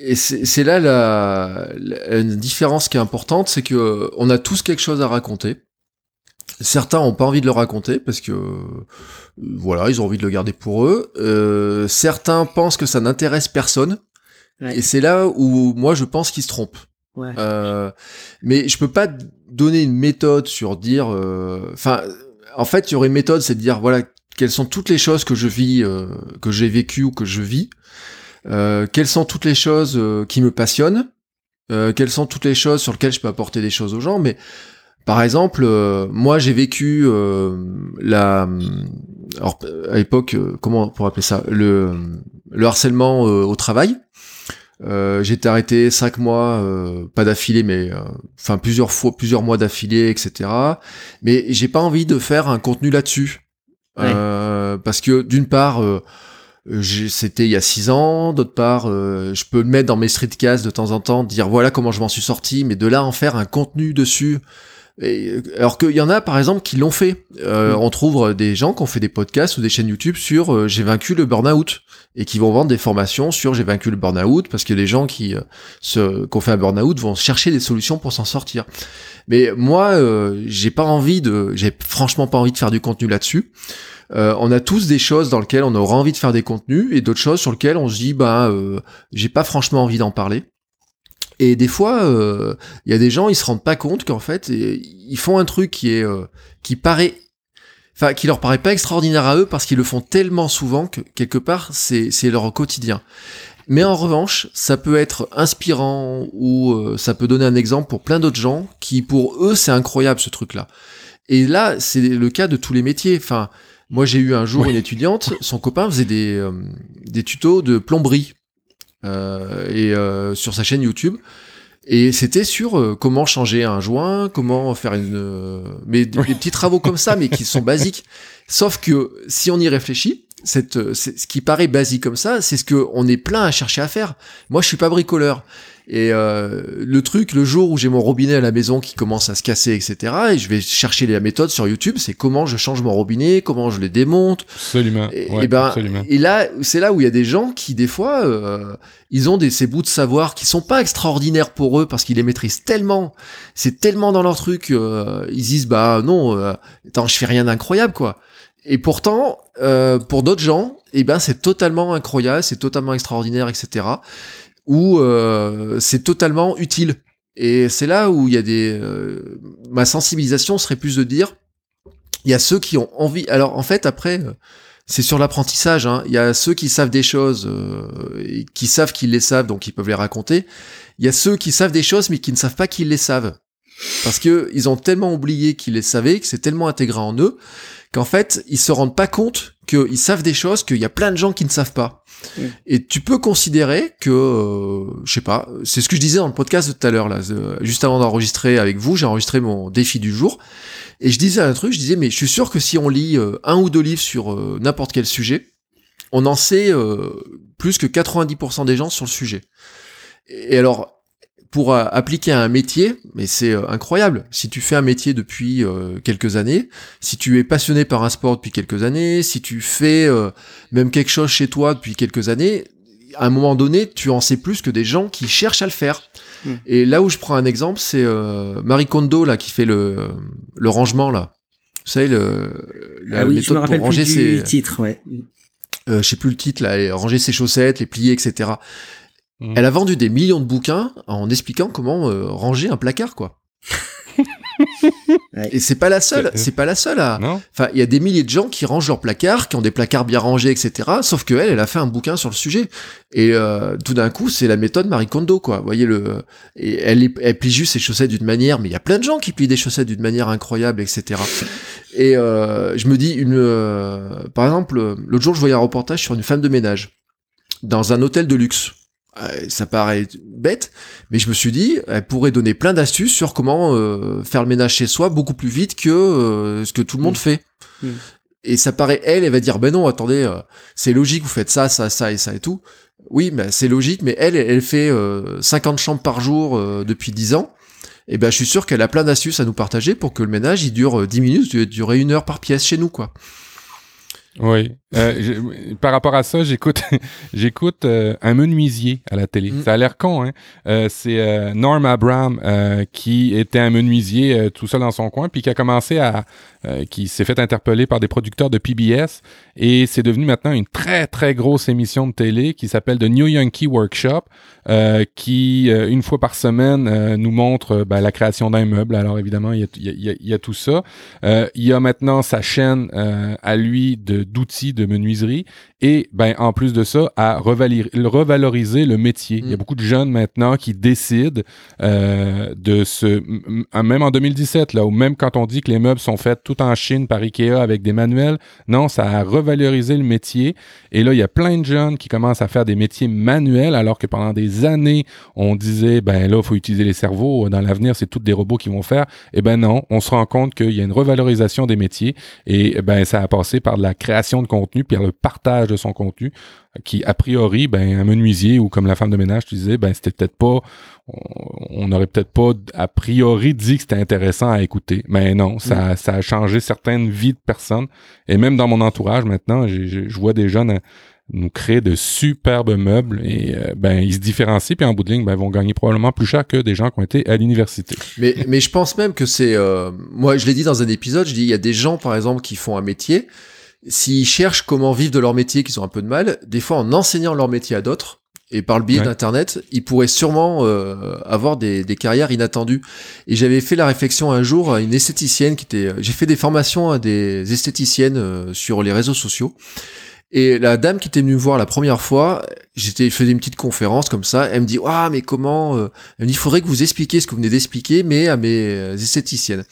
S3: Et c'est là la, une différence qui est importante, c'est que on a tous quelque chose à raconter. Certains ont pas envie de le raconter parce que voilà, ils ont envie de le garder pour eux. Euh, certains pensent que ça n'intéresse personne. Et c'est là où moi je pense qu'ils se trompent. Ouais. Euh, mais je peux pas donner une méthode sur dire. Euh, enfin, en fait, il y aurait une méthode, c'est de dire voilà quelles sont toutes les choses que je vis, euh, que j'ai vécues ou que je vis. Euh, quelles sont toutes les choses euh, qui me passionnent, euh, quelles sont toutes les choses sur lesquelles je peux apporter des choses aux gens, mais par exemple, moi j'ai vécu la, alors à l'époque, comment on pourrait appeler ça, le, le harcèlement au travail. Euh, j'ai été arrêté cinq mois, pas d'affilée, mais enfin plusieurs fois, plusieurs mois d'affilée, etc. Mais j'ai pas envie de faire un contenu là-dessus, parce que d'une part, c'était il y a six ans. D'autre part, euh, je peux le mettre dans mes streetcasts de temps en temps, dire voilà comment je m'en suis sorti, mais de là en faire un contenu dessus. Et, alors qu'il y en a par exemple qui l'ont fait. Euh, mm. On trouve des gens qui ont fait des podcasts ou des chaînes YouTube sur euh, j'ai vaincu le burn-out et qui vont vendre des formations sur j'ai vaincu le burn-out parce que les gens qui se qui ont fait un burn-out vont chercher des solutions pour s'en sortir. Mais moi, j'ai pas envie de, j'ai franchement pas envie de faire du contenu là-dessus. Euh, on a tous des choses dans lesquelles on aura envie de faire des contenus et d'autres choses sur lesquelles on se dit bah euh, j'ai pas franchement envie d'en parler. Et des fois, il euh, y a des gens, ils se rendent pas compte qu'en fait, ils font un truc qui est qui paraît, enfin, qui leur paraît pas extraordinaire à eux parce qu'ils le font tellement souvent que quelque part, c'est c'est leur quotidien. Mais en revanche, ça peut être inspirant ou ça peut donner un exemple pour plein d'autres gens qui, pour eux, c'est incroyable ce truc-là. Et là, c'est le cas de tous les métiers. Enfin, moi, j'ai eu un jour une étudiante, son copain faisait des, euh, des tutos de plomberie euh, et euh, sur sa chaîne YouTube. Et c'était sur euh, comment changer un joint, comment faire une, mais des, petits travaux comme ça, mais qui sont basiques. Sauf que si on y réfléchit, cette, ce qui paraît basique comme ça, c'est ce que on est plein à chercher à faire. Moi, je suis pas bricoleur. Et euh, le truc, le jour où j'ai mon robinet à la maison qui commence à se casser, etc., et je vais chercher la méthode sur YouTube, c'est comment je change mon robinet, comment je le démonte.
S2: Absolument.
S3: Et, ben, et là, c'est là où il y a des gens qui, des fois, euh, ils ont des, ces bouts de savoir qui sont pas extraordinaires pour eux parce qu'ils les maîtrisent tellement, c'est tellement dans leur truc, euh, ils disent, bah non, euh, attends, je fais rien d'incroyable, quoi. Et pourtant, euh, pour d'autres gens, eh ben c'est totalement incroyable, c'est totalement extraordinaire, etc où euh, c'est totalement utile. Et c'est là où il y a des... Euh, ma sensibilisation serait plus de dire, il y a ceux qui ont envie... Alors en fait, après, euh, c'est sur l'apprentissage. Hein. Il y a ceux qui savent des choses, et qui savent qu'ils les savent, donc ils peuvent les raconter. Il y a ceux qui savent des choses, mais qui ne savent pas qu'ils les savent. Parce que ils ont tellement oublié qu'ils les savaient, que c'est tellement intégré en eux, qu'en fait, ils se rendent pas compte qu'ils savent des choses qu'il y a plein de gens qui ne savent pas. Mm. Et tu peux considérer que, euh, je sais pas, c'est ce que je disais dans le podcast de tout à l'heure là, euh, juste avant d'enregistrer avec vous, j'ai enregistré mon défi du jour, et je disais un truc, je disais mais je suis sûr que si on lit euh, un ou deux livres sur n'importe quel sujet, on en sait plus que 90% des gens sur le sujet. Et alors pour euh, appliquer à un métier, mais c'est euh, incroyable. Si tu fais un métier depuis euh, quelques années, si tu es passionné par un sport depuis quelques années, si tu fais même quelque chose chez toi depuis quelques années, à un moment donné, tu en sais plus que des gens qui cherchent à le faire.
S1: Hmm.
S3: Et là où je prends un exemple, c'est Marie Kondo là qui fait le le rangement là. Vous savez le la
S1: ah oui, je me
S3: méthode
S1: rappelle
S3: pour ranger
S1: plus
S3: ses
S1: du titre, ouais.
S3: euh, je sais plus le titre là, ranger ses chaussettes, les plier, etc.
S2: Mhm.
S3: Elle a vendu des millions de bouquins en expliquant comment euh, ranger un placard, quoi.
S1: Ouais.
S3: Et c'est pas la seule, c'est pas la seule à.
S2: Non
S3: Enfin, il y a des milliers de gens qui rangent leurs placards, qui ont des placards bien rangés, etc. Sauf que elle, elle a fait un bouquin sur le sujet. Et euh, tout d'un coup, c'est la méthode Marie Kondo, quoi. Vous voyez le, et elle, elle plie juste ses chaussettes d'une manière, mais il y a plein de gens qui plient des chaussettes d'une manière incroyable, etc. Et euh, je me dis une, euh, par exemple, l'autre jour, je voyais un reportage sur une femme de ménage dans un hôtel de luxe. Euh, ça paraît bête, mais je me suis dit, elle pourrait donner plein d'astuces sur comment euh, faire le ménage chez soi beaucoup plus vite que euh, ce que tout le monde fait.
S1: Mm.
S3: Et ça paraît, elle, elle va dire, ben non, attendez, euh, c'est logique, vous faites ça, ça, ça et ça et tout. Oui, mais c'est logique, mais elle, elle fait euh, 50 chambres par jour euh, depuis 10 ans. Et ben, je suis sûr qu'elle a plein d'astuces à nous partager pour que le ménage, il dure euh, 10 minutes, il durer une heure par pièce chez nous, quoi.
S2: Oui. Euh, par rapport à ça, j'écoute j'écoute euh, un menuisier à la télé.
S3: Mm.
S2: Ça a l'air con, hein. Euh, c'est euh, Norm Abram euh, qui était un menuisier euh, tout seul dans son coin, puis qui a commencé à... euh, qui s'est fait interpeller par des producteurs de PBS, et c'est devenu maintenant une très, très grosse émission de télé qui s'appelle The New Yankee Workshop, euh, qui, euh, une fois par semaine, euh, nous montre ben, la création d'un meuble. Alors, évidemment, il y a, y a- y a- y a tout ça. Euh, il y a maintenant sa chaîne euh, à lui de d'outils de menuiserie et ben en plus de ça à revaloriser le métier. Il y a
S3: Mm.
S2: beaucoup de jeunes maintenant qui décident euh, de se même en 2017 là ou même quand on dit que les meubles sont faits tout en Chine par Ikea avec des manuels, non, ça a revalorisé le métier et là il y a plein de jeunes qui commencent à faire des métiers manuels alors que pendant des années on disait ben là faut utiliser les cerveaux dans l'avenir c'est toutes des robots qui vont faire eh ben non, on se rend compte qu'il y a une revalorisation des métiers et ben ça a passé par de la création de contenu puis par le partage de son contenu qui a priori ben un menuisier ou comme la femme de ménage tu disais ben c'était peut-être pas on- n'aurait peut-être pas a priori dit que c'était intéressant à écouter. Mais non ça, ça a changé certaines vies de personnes. Et même dans mon entourage maintenant je vois des jeunes euh, nous créer de superbes meubles et euh, ben ils se différencient puis en bout de ligne ben ils vont gagner probablement plus cher que des gens qui ont été à l'université.
S3: Mais, mais je pense même que c'est, euh, moi, je l'ai dit dans un épisode, je dis, il y a des gens, par exemple, qui font un métier. S'ils cherchent comment vivre de leur métier, qu'ils ont un peu de mal, des fois, en enseignant leur métier à d'autres, et par le biais
S2: Ouais.
S3: d'Internet, ils pourraient sûrement euh, avoir des, des carrières inattendues. Et j'avais fait la réflexion un jour à une esthéticienne qui était... J'ai fait des formations à des esthéticiennes euh, sur les réseaux sociaux. Et la dame qui était venue me voir la première fois, j'étais, je faisais une petite conférence comme ça. Elle me dit, ah mais comment euh, Elle me dit, il faudrait que vous expliquiez ce que vous venez d'expliquer, mais à mes euh, esthéticiennes.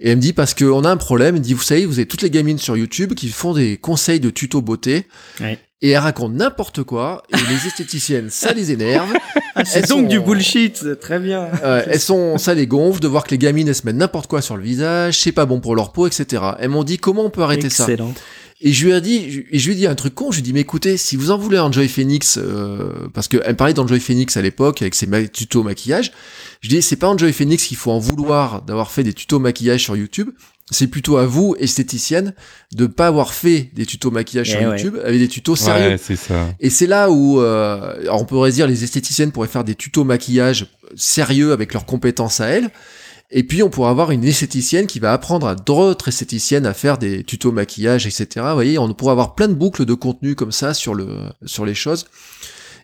S3: Et elle me dit parce qu'on a un problème. Elle me dit, vous savez, vous avez toutes les gamines sur YouTube qui font des conseils de tuto beauté.
S1: Ouais.
S3: Et elles racontent n'importe quoi. Et les esthéticiennes, ça les énerve.
S1: Ah, c'est
S3: Elles
S1: donc
S3: sont-
S1: du bullshit, très bien.
S3: Euh, elles sont, ça les gonfle de voir que les gamines elles se mettent n'importe quoi sur le visage, c'est pas bon pour leur peau, etc. Elles m'ont dit comment on peut arrêter ça? Et je lui ai dit, et je lui ai dit un truc con, je lui ai dit, mais écoutez, si vous en voulez un Enjoy Phoenix, euh, parce qu'elle me parlait d'Enjoy Phoenix à l'époque, avec ses ma- tutos maquillage, je dis, c'est pas Enjoy Phoenix qu'il faut en vouloir d'avoir fait des tutos maquillage sur YouTube, c'est plutôt à vous, esthéticienne, de pas avoir fait des tutos maquillage
S1: Eh
S3: sur
S1: ouais.
S3: YouTube avec des tutos sérieux.
S2: ouais c'est ça
S3: Et c'est là où, euh, alors on pourrait dire les esthéticiennes pourraient faire des tutos maquillage sérieux avec leurs compétences à elles. Et puis on pourrait avoir une esthéticienne qui va apprendre à d'autres esthéticiennes à faire des tutos maquillage, etc. Vous voyez, on pourrait avoir plein de boucles de contenu comme ça sur le sur les choses.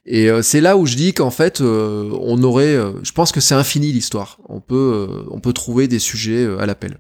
S3: Et euh, c'est là où je dis qu'en fait, euh, on aurait, euh, je pense que c'est infini l'histoire. On peut on peut trouver des sujets à l'appel.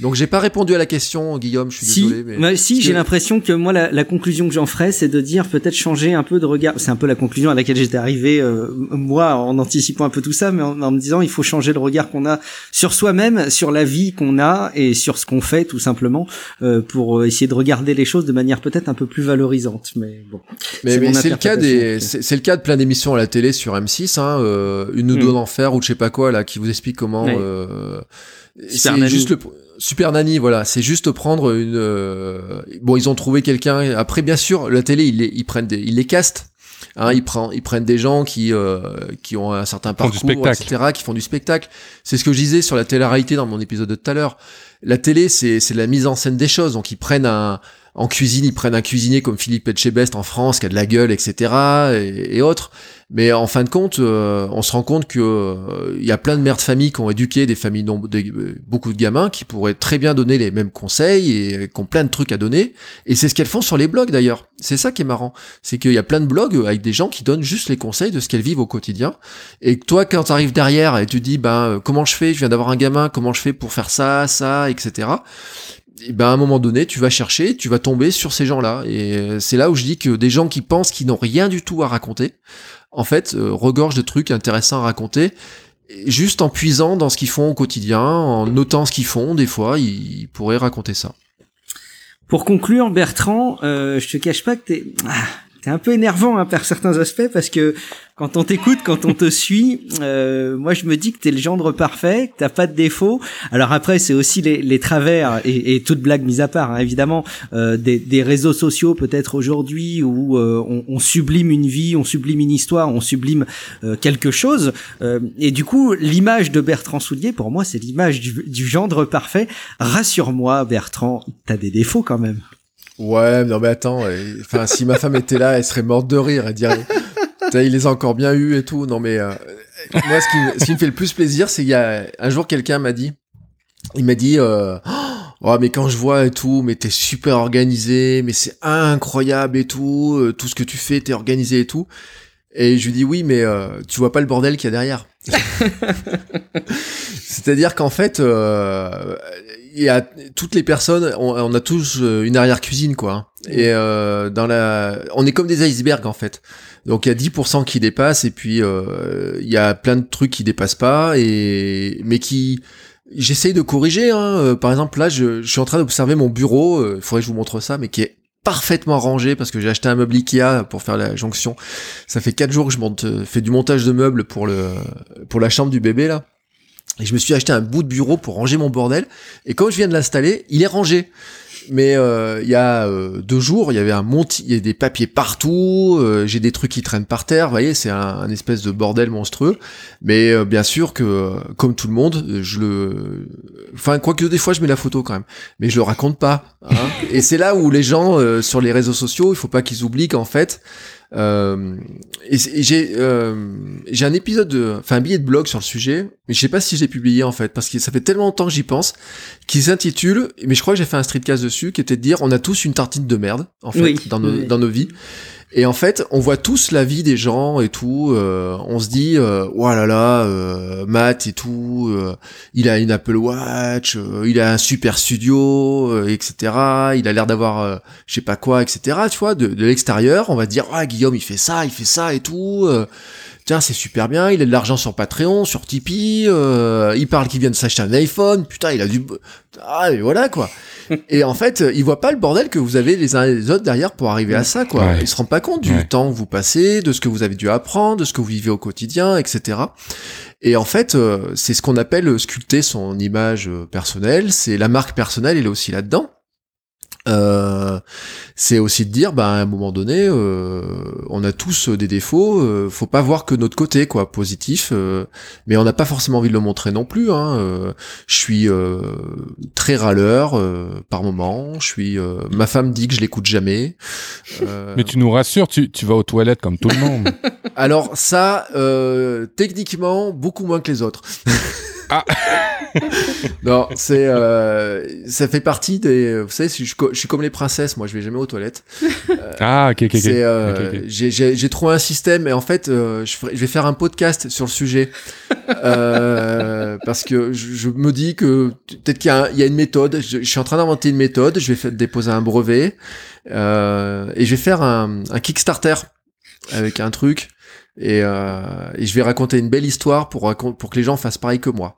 S3: Donc j'ai pas répondu à la question, Guillaume. Je suis
S1: Si,
S3: désolé. Mais...
S1: bah, si j'ai
S3: que-
S1: l'impression que moi la, la conclusion que j'en ferais, c'est de dire peut-être changer un peu de regard. C'est un peu la conclusion à laquelle j'étais arrivé euh, moi en anticipant un peu tout ça, mais en, en me disant il faut changer le regard qu'on a sur soi-même, sur la vie qu'on a et sur ce qu'on fait tout simplement euh, pour euh, essayer de regarder les choses de manière peut-être un peu plus valorisante. Mais bon,
S3: Mais,
S1: C'est
S3: le cas des, c'est le cas de plein d'émissions à la télé sur M6, hein, euh, une ou
S1: Hmm.
S3: deux d'enfer ou je sais pas quoi là, qui vous explique comment.
S1: Ouais.
S3: euh, c'est juste le Super Nanny, voilà, c'est juste prendre une. euh, bon, ils ont trouvé quelqu'un. Après, bien sûr, la télé, ils les, ils prennent, des, ils les castent. Hein, ils, prennent, ils prennent des gens qui, euh, qui ont un certain parcours, etc., qui font du spectacle. C'est ce que je disais sur la télé-réalité dans mon épisode de tout à l'heure. La télé, c'est c'est la mise en scène des choses. Donc ils prennent un en cuisine, ils prennent un cuisinier comme Philippe Etchebest en France, qui a de la gueule, etc. et, autres. Mais en fin de compte, euh, on se rend compte que euh, il y a plein de mères de famille qui ont éduqué des familles nombre- euh, beaucoup de gamins qui pourraient très bien donner les mêmes conseils et qui ont plein de trucs à donner. Et c'est ce qu'elles font sur les blogs d'ailleurs. C'est ça qui est marrant, c'est qu'il y a plein de blogs avec des gens qui donnent juste les conseils de ce qu'elles vivent au quotidien. Et toi, quand tu derrière et tu dis, ben comment je fais? Je viens d'avoir un gamin, comment je fais pour faire ça, ça, etc. Ben à un moment donné, tu vas chercher, tu vas tomber sur ces gens-là. Et euh, c'est là où je dis que des gens qui pensent qu'ils n'ont rien du tout à raconter, en fait, euh, regorgent de trucs intéressants à raconter. Juste en puisant dans ce qu'ils font au quotidien, en notant ce qu'ils font, des fois, ils pourraient raconter ça.
S1: Pour conclure, Bertrand, euh, je te cache pas que t'es ah, t'es un peu énervant hein, par certains aspects parce que quand on t'écoute, quand on te suit, euh, moi je me dis que t'es le gendre parfait, que t'as pas de défaut. Alors après, c'est aussi les, les travers et, et toute blague mise à part, hein, évidemment, euh, des, des réseaux sociaux peut-être aujourd'hui où euh, on, on sublime une vie, on sublime une histoire, on sublime euh, quelque chose. Euh, et du coup, l'image de Bertrand Soulier, pour moi, c'est l'image du, du gendre parfait. Rassure-moi, Bertrand, t'as des défauts quand même.
S3: Ouais, non mais attends, enfin si ma femme était là, elle serait morte de rire, elle dirait, Putain, il les a encore bien eu et tout. Non mais euh, moi, ce qui, me- ce qui me fait le plus plaisir, c'est il y a un jour quelqu'un m'a dit, il m'a dit, euh, oh mais quand je vois et tout, mais t'es super organisé, mais c'est incroyable et tout, euh, tout ce que tu fais, t'es organisé et tout. Et je lui dis oui, mais euh, tu vois pas le bordel qu'il y a derrière. C'est-à-dire qu'en fait, euh, il y a toutes les personnes, on, on a tous euh, une arrière cuisine quoi. hein. Et euh, dans la, on est comme des icebergs en fait. Donc il y a 10% qui dépassent et puis euh, il y a plein de trucs qui dépassent pas et mais qui j'essaye de corriger. Hein. Euh, Par exemple là, je, je suis en train d'observer mon bureau. Il faudrait que je vous montre ça, mais qui est parfaitement rangé parce que j'ai acheté un meuble Ikea pour faire la jonction. Ça fait quatre jours que je monte, fais du montage de meubles pour le pour la chambre du bébé là. Et je me suis acheté un bout de bureau pour ranger mon bordel. Et quand je viens de l'installer, il est rangé. Mais euh, il y a euh, deux jours, il y avait un monti, il y a des papiers partout, euh, j'ai des trucs qui traînent par terre, vous voyez, c'est un, espèce de bordel monstrueux. Mais euh, bien sûr que, euh, comme tout le monde, je le, enfin quoique des fois je mets la photo quand même, mais je le raconte pas. hein. Et c'est là où les gens euh, sur les réseaux sociaux, il faut pas qu'ils oublient qu'en fait, euh, et j'ai euh, j'ai un épisode, de- enfin un billet de blog sur le sujet, mais je sais pas si je l'ai publié en fait, parce que ça fait tellement longtemps que j'y pense, qui s'intitule, mais je crois que j'ai fait un streetcast dessus, qui était de dire on a tous une tartine de merde en fait
S1: Oui,
S3: dans nos
S1: oui.
S3: dans nos vies. Et en fait, on voit tous la vie des gens et tout. euh, on se dit, euh, là là, euh, Matt et tout, euh, il a une Apple Watch, euh, il a un super studio, euh, etc. Il a l'air d'avoir, je sais pas quoi, etc. Tu vois, de, de l'extérieur, on va dire, ah Guillaume, il fait ça, il fait ça et tout. Tiens, c'est super bien. Il a de l'argent sur Patreon, sur Tipeee. euh, il parle qu'il vient de s'acheter un iPhone. Putain, il a du. Ah, mais voilà quoi. Et en fait, il voit pas le bordel que vous avez les uns et les autres derrière pour arriver à ça, quoi.
S2: Ouais.
S3: Il se rend pas compte du
S2: Ouais.
S3: temps que vous passez, de ce que vous avez dû apprendre, de ce que vous vivez au quotidien, etc. Et en fait, euh, c'est ce qu'on appelle sculpter son image euh, personnelle. C'est la marque personnelle, elle est aussi là-dedans. Euh, c'est aussi de dire, bah, à un moment donné, euh, on a tous euh, des défauts. euh, faut pas voir que notre côté, quoi, positif. euh, mais on n'a pas forcément envie de le montrer non plus. Hein, euh, je suis euh, très râleur euh, par moment. Je suis. euh, ma femme dit que je l'écoute jamais. Euh,
S2: Mais tu nous rassures, tu, tu vas aux toilettes comme tout le monde.
S3: Alors ça, euh, techniquement, beaucoup moins que les autres.
S2: Ah.
S3: non, c'est euh, ça fait partie des. Vous savez, je suis, co- je suis comme les princesses. Moi, je vais jamais aux toilettes.
S2: ah, ok, ok, ok.
S3: Euh,
S2: Ok, ok.
S3: j'ai- trouvé un système et en fait, euh, je, ferai- je vais faire un podcast sur le sujet Euh, parce que je, je me dis que peut-être qu'il y, a un- il y a une méthode. Je, suis en train d'inventer une méthode. Je vais faire, déposer un brevet euh, et je vais faire un, un Kickstarter avec un truc et, euh, et je vais raconter une belle histoire pour pour que les gens fassent pareil que moi.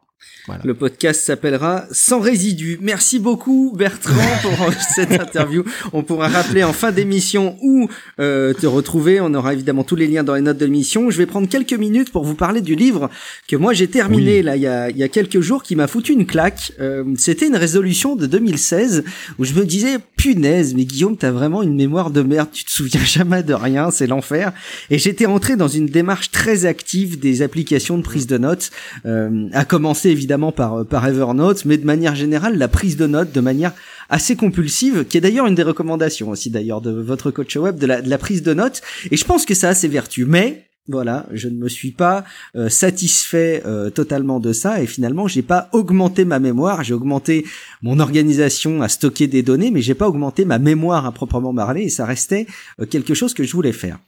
S1: Le podcast s'appellera Sans résidus. Merci beaucoup Bertrand pour cette interview. On pourra rappeler en fin d'émission où euh, te retrouver. On aura évidemment tous les liens dans les notes de l'émission. Je vais prendre quelques minutes pour vous parler du livre que moi j'ai terminé là il y a, il y a quelques jours qui m'a foutu une claque. Euh, C'était une résolution de 2016 où je me disais punaise mais Guillaume t'as vraiment une mémoire de merde. Tu te souviens jamais de rien. C'est l'enfer. Et j'étais rentré dans une démarche très active des applications de prise de notes. Euh, à commencer évidemment par, par Evernote, mais de manière générale, la prise de notes de manière assez compulsive, qui est d'ailleurs une des recommandations aussi d'ailleurs de votre coach web, de la, de la prise de notes. Et je pense que ça a ses vertus. Mais voilà, je ne me suis pas euh, satisfait euh, totalement de ça et finalement j'ai pas augmenté ma mémoire, j'ai augmenté mon organisation à stocker des données, mais j'ai pas augmenté ma mémoire à proprement parler et ça restait euh, quelque chose que je voulais faire.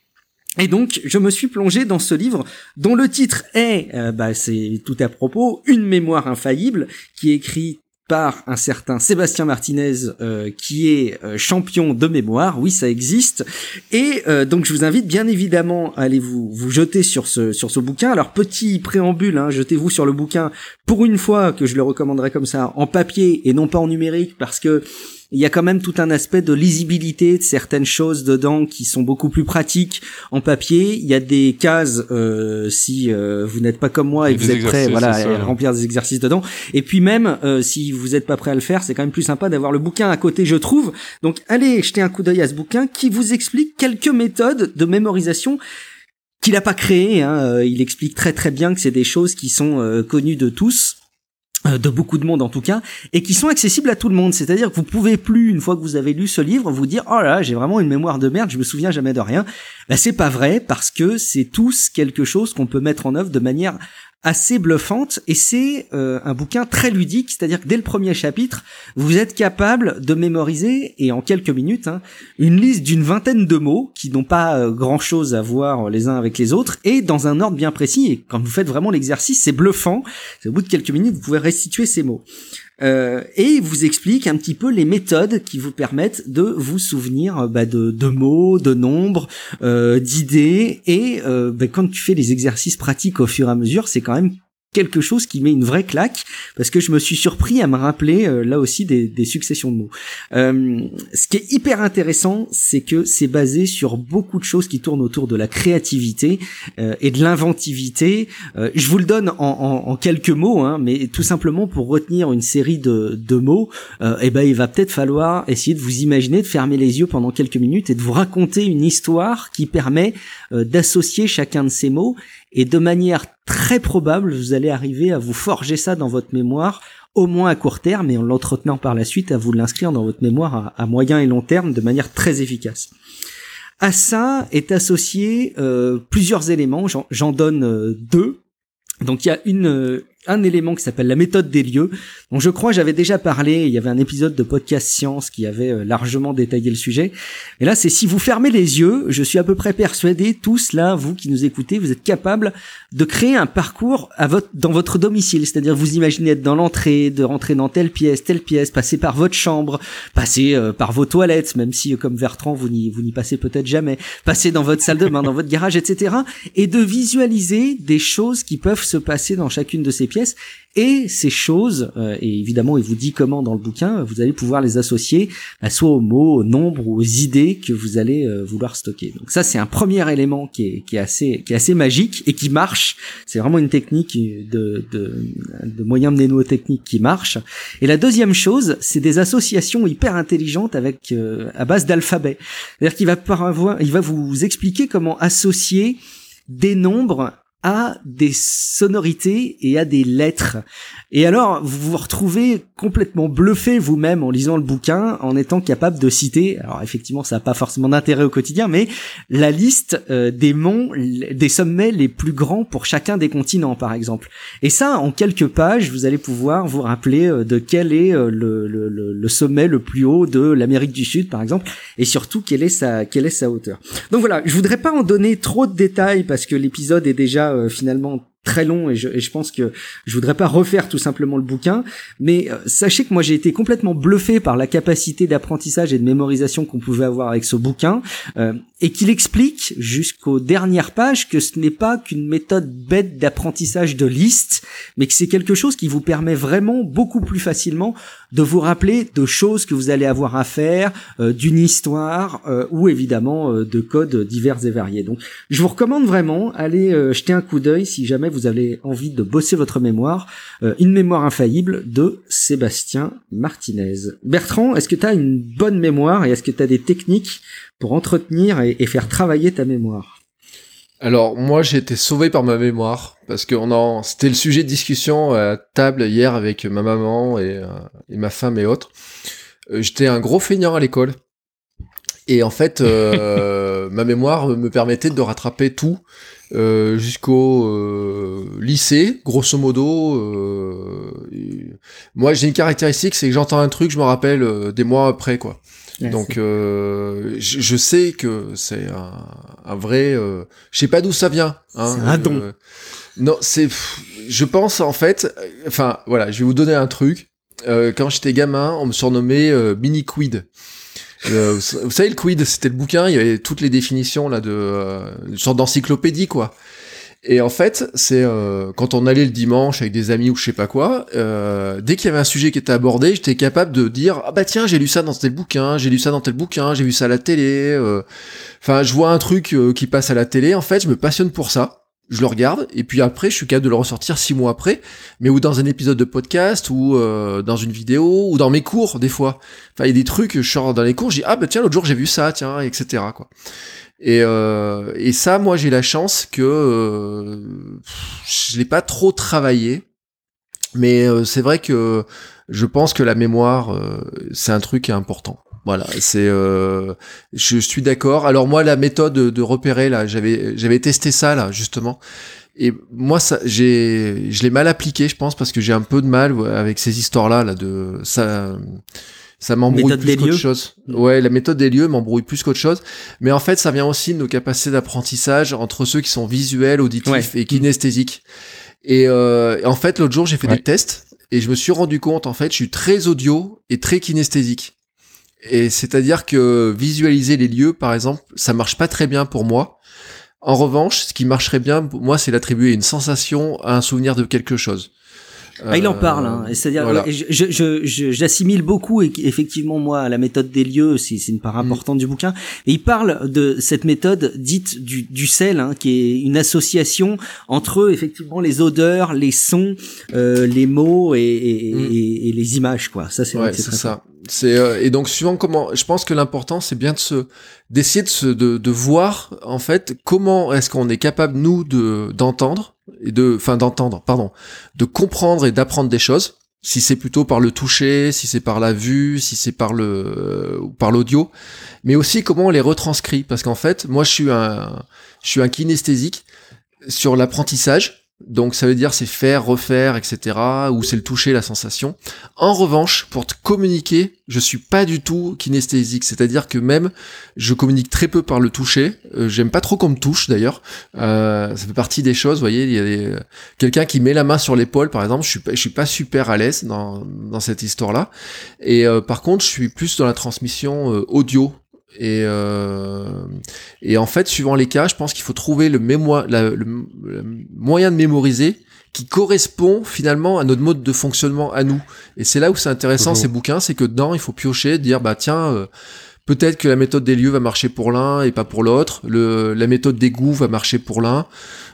S1: Et donc, je me suis plongé dans ce livre dont le titre est, euh, bah, c'est tout à propos, Une mémoire infaillible, qui écrit par un certain Sébastien Martinez euh, qui est euh, champion de mémoire, oui ça existe, et donc je vous invite bien évidemment à aller vous, vous jeter sur ce, sur ce bouquin. Alors petit préambule, hein, jetez-vous sur le bouquin pour une fois que je le recommanderais comme ça en papier et non pas en numérique parce que il y a quand même tout un aspect de lisibilité de certaines choses dedans qui sont beaucoup plus pratiques en papier. Il y a des cases euh, si euh, vous n'êtes pas comme moi et, vous êtes prêt, voilà, à remplir des exercices dedans. Et puis même euh, si vous n'êtes pas prêt à le faire, c'est quand même plus sympa d'avoir le bouquin à côté, je trouve. Donc allez jeter un coup d'œil à ce bouquin qui vous explique quelques méthodes de mémorisation qu'il n'a pas créé. Hein. Il explique très très bien que c'est des choses qui sont connues de tous euh, de beaucoup de monde en tout cas, et qui sont accessibles à tout le monde. C'est-à-dire que vous pouvez plus, une fois que vous avez lu ce livre, vous dire oh là, j'ai vraiment une mémoire de merde, je me souviens jamais de rien. Ben, c'est pas vrai parce que c'est tous quelque chose qu'on peut mettre en œuvre de manière assez bluffante et c'est euh, un bouquin très ludique, c'est-à-dire que dès le premier chapitre, vous êtes capable de mémoriser et en quelques minutes hein, une liste d'une vingtaine de mots qui n'ont pas euh, grand-chose à voir les uns avec les autres et dans un ordre bien précis et quand vous faites vraiment l'exercice, c'est bluffant. Au bout de quelques minutes, vous pouvez restituer ces mots. Euh, et vous explique un petit peu les méthodes qui vous permettent de vous souvenir bah, de, mots, de nombres, euh, d'idées. Et euh, bah, quand tu fais les exercices pratiques au fur et à mesure, c'est quand même quelque chose qui met une vraie claque parce que je me suis surpris à me rappeler euh, là aussi des, successions de mots. Euh, ce qui est hyper intéressant, c'est que c'est basé sur beaucoup de choses qui tournent autour de la créativité euh, et de l'inventivité. Je vous le donne en, quelques mots, hein, mais tout simplement pour retenir une série de, mots, eh ben il va peut-être falloir essayer de vous imaginer, de fermer les yeux pendant quelques minutes et de vous raconter une histoire qui permet d'associer chacun de ces mots et de manière très probable, vous allez arriver à vous forger ça dans votre mémoire, au moins à court terme, et en l'entretenant par la suite, à vous l'inscrire dans votre mémoire à, moyen et long terme de manière très efficace. À ça est associé euh, plusieurs éléments, j'en donne euh, deux. Donc il y a une, euh, un élément qui s'appelle la méthode des lieux, dont je crois j'avais déjà parlé, il y avait un épisode de podcast science qui avait euh, largement détaillé le sujet. Et là, c'est si vous fermez les yeux, je suis à peu près persuadé, tous là, vous qui nous écoutez, vous êtes capable de créer un parcours à votre, dans votre domicile, c'est-à-dire vous imaginez être dans l'entrée, de rentrer dans telle pièce, telle pièce, passer par votre chambre, passer euh, par vos toilettes, même si euh, comme Bertrand vous n'y vous n'y passez peut-être jamais, passer dans votre salle de bain, dans votre garage, etc. Et de visualiser des choses qui peuvent se passer dans chacune de ces pièces et ces choses, euh, et évidemment il vous dit comment dans le bouquin, vous allez pouvoir les associer à soit aux mots, aux nombres aux idées que vous allez euh, vouloir stocker. Donc ça c'est un premier élément qui est, qui est assez qui est assez magique et qui marche. C'est vraiment une technique de de, de moyen mnémotechnique qui marche. Et la deuxième chose, c'est des associations hyper intelligentes avec euh, à base d'alphabet. C'est-à-dire qu'il va va vous expliquer comment associer des nombres à des sonorités et à des lettres. Et alors, vous vous retrouvez complètement bluffé vous-même en lisant le bouquin, en étant capable de citer, alors effectivement ça n'a pas forcément d'intérêt au quotidien, mais la liste euh, des monts, des sommets les plus grands pour chacun des continents par exemple. Et ça, en quelques pages, vous allez pouvoir vous rappeler euh, de quel est euh, le, le, sommet le plus haut de l'Amérique du Sud par exemple, et surtout quelle est sa, quelle est sa hauteur. Donc voilà, je voudrais pas en donner trop de détails parce que l'épisode est déjà finalement très long et je, et je, pense que je voudrais pas refaire tout simplement le bouquin, mais euh, sachez que moi j'ai été complètement bluffé par la capacité d'apprentissage et de mémorisation qu'on pouvait avoir avec ce bouquin euh, et qu'il explique jusqu'aux dernières pages que ce n'est pas qu'une méthode bête d'apprentissage de liste, mais que c'est quelque chose qui vous permet vraiment beaucoup plus facilement de vous rappeler de choses que vous allez avoir à faire, euh, d'une histoire euh, ou évidemment euh, de codes divers et variés. Donc je vous recommande vraiment, allez jeter un coup d'œil si jamais vous avez envie de bosser votre mémoire, Une mémoire infaillible de Sébastien Martinez. Bertrand, est-ce que tu as une bonne mémoire et est-ce que tu as des techniques pour entretenir et, et faire travailler ta mémoire?
S3: Alors moi j'ai été sauvé par ma mémoire parce que on c'était le sujet de discussion à table hier avec ma maman et, euh, ma femme et autres. Euh, j'étais un gros feignant à l'école et en fait euh, ma mémoire me permettait de rattraper tout jusqu'au lycée grosso modo. moi j'ai une caractéristique c'est que j'entends un truc je me rappelle des mois après quoi. Donc euh, je, sais que c'est un, vrai. Euh, je sais pas d'où ça vient.
S1: Hein, c'est un don.
S3: Euh, non, c'est. Je pense en fait. Enfin voilà, je vais vous donner un truc. quand j'étais gamin, on me surnommait Mini Quid. vous, savez le quid, c'était le bouquin, il y avait toutes les définitions là de une sorte d'encyclopédie quoi. Et en fait, c'est euh, quand on allait le dimanche avec des amis ou je sais pas quoi, euh, dès qu'il y avait un sujet qui était abordé, j'étais capable de dire ah bah tiens j'ai lu ça dans tel bouquin, j'ai lu ça dans tel bouquin, j'ai vu ça à la télé. Euh. Enfin, je vois un truc qui passe à la télé, en fait, je me passionne pour ça. Je le regarde et puis après, je suis capable de le ressortir six mois après, mais ou dans un épisode de podcast ou dans une vidéo ou dans mes cours des fois. Enfin, il y a des trucs, je sors dans les cours, je ah bah tiens l'autre jour j'ai vu ça, tiens, etc. quoi. Et, euh, et ça, moi, j'ai la chance que euh, je l'ai pas trop travaillé, mais euh, c'est vrai que je pense que la mémoire, euh, c'est un truc important. Voilà, c'est, euh, je suis d'accord. Alors moi, la méthode de repérer là, j'avais, j'avais testé ça là justement, et moi, ça, j'ai, je l'ai mal appliqué, je pense, parce que j'ai un peu de mal avec ces histoires-là, là, de ça ça m'embrouille plus qu'autre chose. Mm. Ouais, la méthode des lieux m'embrouille plus qu'autre chose. Mais en fait, ça vient aussi de nos capacités d'apprentissage entre ceux qui sont visuels, auditifs et kinesthésiques. Et euh, en fait, l'autre jour, j'ai fait des tests et je me suis rendu compte, en fait, je suis très audio et très kinesthésique. Et c'est-à-dire que visualiser les lieux, par exemple, ça marche pas très bien pour moi. En revanche, ce qui marcherait bien, pour moi, c'est d'attribuer une sensation à un souvenir de quelque chose.
S1: Ah, il en parle, hein. c'est-à-dire, je, j'assimile beaucoup effectivement moi à la méthode des lieux, c'est, une part mm. importante du bouquin. Et il parle de cette méthode dite du, du sel, hein, qui est une association entre effectivement les odeurs, les sons, euh, les mots et, et, mm. et, les images, quoi. Ça, c'est,
S3: ouais, c'est, ça. C'est euh, et donc suivant comment, je pense que l'important c'est bien de se d'essayer de se de, de voir en fait comment est-ce qu'on est capable nous de d'entendre de, enfin d'entendre, pardon, de comprendre et d'apprendre des choses. Si c'est plutôt par le toucher, si c'est par la vue, si c'est par le, par l'audio, mais aussi comment on les retranscrit. Parce qu'en fait, moi, je suis un, je suis un kinesthésique sur l'apprentissage. Donc ça veut dire c'est faire, refaire, etc. Ou c'est le toucher, la sensation. En revanche, pour te communiquer, je suis pas du tout kinesthésique. C'est-à-dire que même je communique très peu par le toucher. Euh, j'aime pas trop qu'on me touche d'ailleurs. Euh, ça fait partie des choses. Vous voyez, il y a des... quelqu'un qui met la main sur l'épaule, par exemple. Je suis pas, suis pas super à l'aise dans, cette histoire-là. Et euh, par contre, je suis plus dans la transmission audio et, euh, et en fait, suivant les cas, je pense qu'il faut trouver le, mémoire, le, moyen de mémoriser qui correspond finalement à notre mode de fonctionnement à nous. Et c'est là où c'est intéressant ces bouquins, c'est que dedans, il faut piocher, dire bah tiens, euh, peut-être que la méthode des lieux va marcher pour l'un et pas pour l'autre. Le, la méthode des goûts va marcher pour l'un.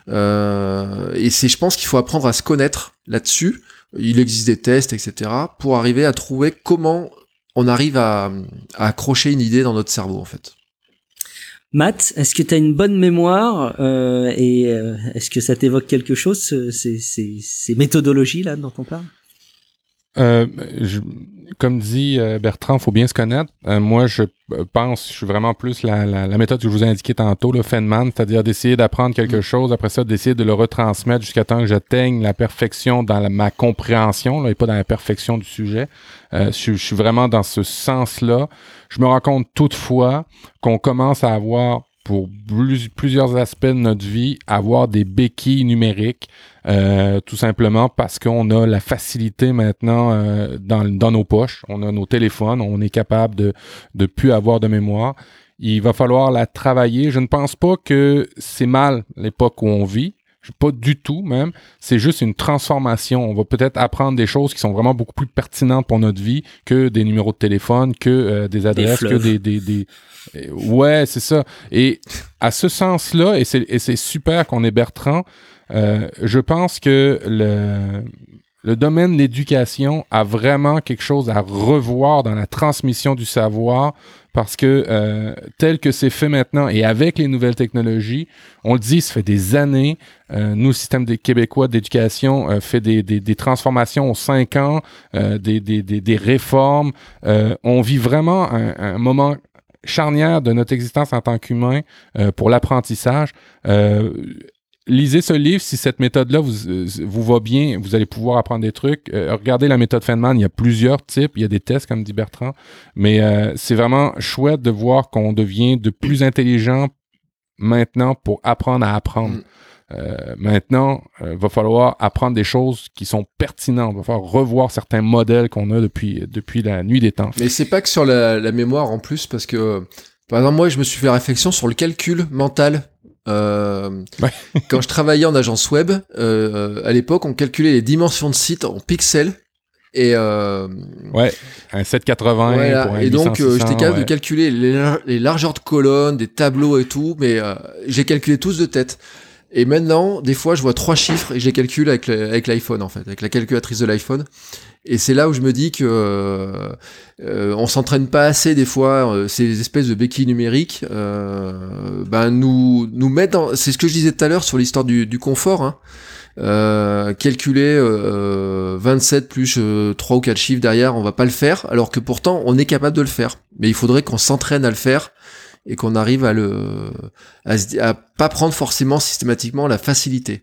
S3: Euh, et c'est, je pense qu'il faut apprendre à se connaître là-dessus. Il existe des tests, etc., pour arriver à trouver comment on arrive à, accrocher une idée dans notre cerveau en fait.
S1: Matt, est-ce que tu une bonne mémoire euh, et euh, est-ce que ça t'évoque quelque chose, ces, ces, méthodologies là dont on parle?
S2: Euh, Comme dit Bertrand, faut bien se connaître. moi, je pense, je suis vraiment plus la, la, méthode que je vous ai indiquée tantôt, le Feynman, c'est-à-dire d'essayer d'apprendre quelque mm. chose, après ça, d'essayer de le retransmettre jusqu'à temps que j'atteigne la perfection dans ma compréhension, là, et pas dans la perfection du sujet. Euh, je, suis vraiment dans ce sens-là. Je me rends compte toutefois qu'on commence à avoir pour plusieurs aspects de notre vie, avoir des béquilles numériques, euh, tout simplement parce qu'on a la facilité maintenant euh, dans, dans, nos poches. On a nos téléphones, on est capable de de plus avoir de mémoire. Il va falloir la travailler. Je ne pense pas que c'est mal l'époque où on vit. Pas du tout même. C'est juste une transformation. On va peut-être apprendre des choses qui sont vraiment beaucoup plus pertinentes pour notre vie que des numéros de téléphone, que euh, des adresses, que des, des, des... Ouais, c'est ça. Et à ce sens-là, et c'est super qu'on ait Bertrand, euh, je pense que le, le domaine de l'éducation a vraiment quelque chose à revoir dans la transmission du savoir parce que euh, tel que c'est fait maintenant et avec les nouvelles technologies, on le dit, ça fait des années, euh, nous, le système des Québécois d'éducation euh, fait des, des, des, transformations aux cinq ans, euh, des, des, des, réformes. Euh, on vit vraiment un, un, moment charnière de notre existence en tant qu'humain pour l'apprentissage lisez ce livre si cette méthode-là vous, euh, vous va bien, vous allez pouvoir apprendre des trucs. Euh, regardez la méthode Feynman, il y a plusieurs types, il y a des tests comme dit Bertrand, mais euh, c'est vraiment chouette de voir qu'on devient de plus intelligent maintenant pour apprendre à apprendre. Mm. maintenant, il va falloir apprendre des choses qui sont pertinentes. Il va falloir revoir certains modèles qu'on a depuis depuis la nuit des temps.
S3: Mais c'est pas que sur la, la mémoire en plus, parce que par exemple moi je me suis fait réflexion sur le calcul mental euh, quand je travaillais en agence web, euh, à l'époque, on calculait les dimensions de site en pixels. Et euh,
S2: ouais, un 780 pour un
S3: et donc euh, j'étais capable de calculer les, largeurs de colonnes, des tableaux et tout, mais euh, j'ai calculé tous de tête. Et maintenant, des fois, je vois trois chiffres et j'ai calculé avec avec l'iPhone en fait, avec la calculatrice de l'iPhone. Et c'est là où je me dis que euh, euh on s'entraîne pas assez des fois euh, ces espèces de béquilles numériques. Euh, ben nous nous mettent c'est ce que je disais tout à l'heure sur l'histoire du, du, confort. Hein. Euh, calculer 27 plus 3 ou 4 chiffres derrière, on va pas le faire, alors que pourtant on est capable de le faire. Mais il faudrait qu'on s'entraîne à le faire et qu'on arrive à le à, à pas prendre forcément systématiquement la facilité.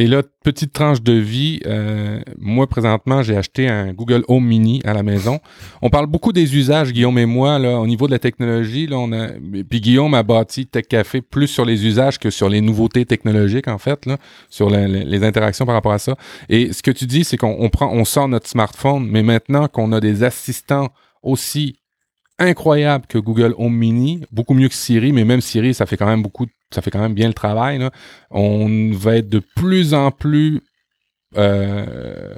S2: Et là, petite tranche de vie, euh, moi présentement, j'ai acheté un Google Home Mini à la maison. On parle beaucoup des usages, Guillaume et moi, là, au niveau de la technologie. Là, on a, puis Guillaume a bâti Tech Café plus sur les usages que sur les nouveautés technologiques, en fait, là, sur les interactions par rapport à ça. Et ce que tu dis, c'est qu'on prend, on sort notre smartphone, mais maintenant qu'on a des assistants aussi incroyables que Google Home Mini, beaucoup mieux que Siri, mais même Siri, ça fait quand même beaucoup de ça fait quand même bien le travail. Là. On va être de plus en plus euh,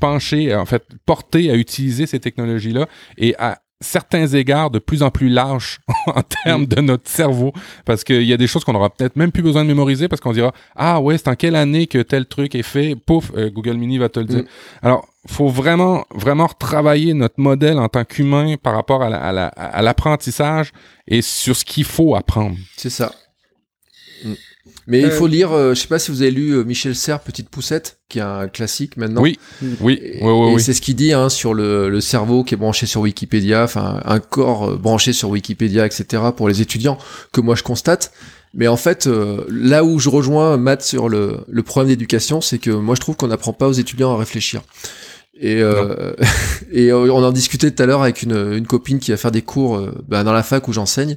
S2: penché, en fait, porté à utiliser ces technologies-là et à certains égards de plus en plus large en termes de notre cerveau parce qu'il y a des choses qu'on aura peut-être même plus besoin de mémoriser parce qu'on dira ah ouais c'est en quelle année que tel truc est fait pouf euh, Google Mini va te le dire mm. alors faut vraiment vraiment retravailler notre modèle en tant qu'humain par rapport à l'apprentissage et sur ce qu'il faut apprendre
S3: c'est ça Mm. Mais il faut euh, lire, euh, je sais pas si vous avez lu euh, Michel Serres, Petite Poussette, qui est un classique maintenant.
S2: Oui, oui,
S3: et, oui, c'est ce qu'il dit hein, sur le, le, cerveau qui est branché sur Wikipédia, enfin un corps branché sur Wikipédia, etc. pour les étudiants, que moi je constate. Mais en fait, là où je rejoins Matt sur le, le problème d'éducation, c'est que moi je trouve qu'on n'apprend pas aux étudiants à réfléchir. Et, euh, et euh, on en discutait tout à l'heure avec une, une, copine qui va faire des cours euh, bah, dans la fac où j'enseigne.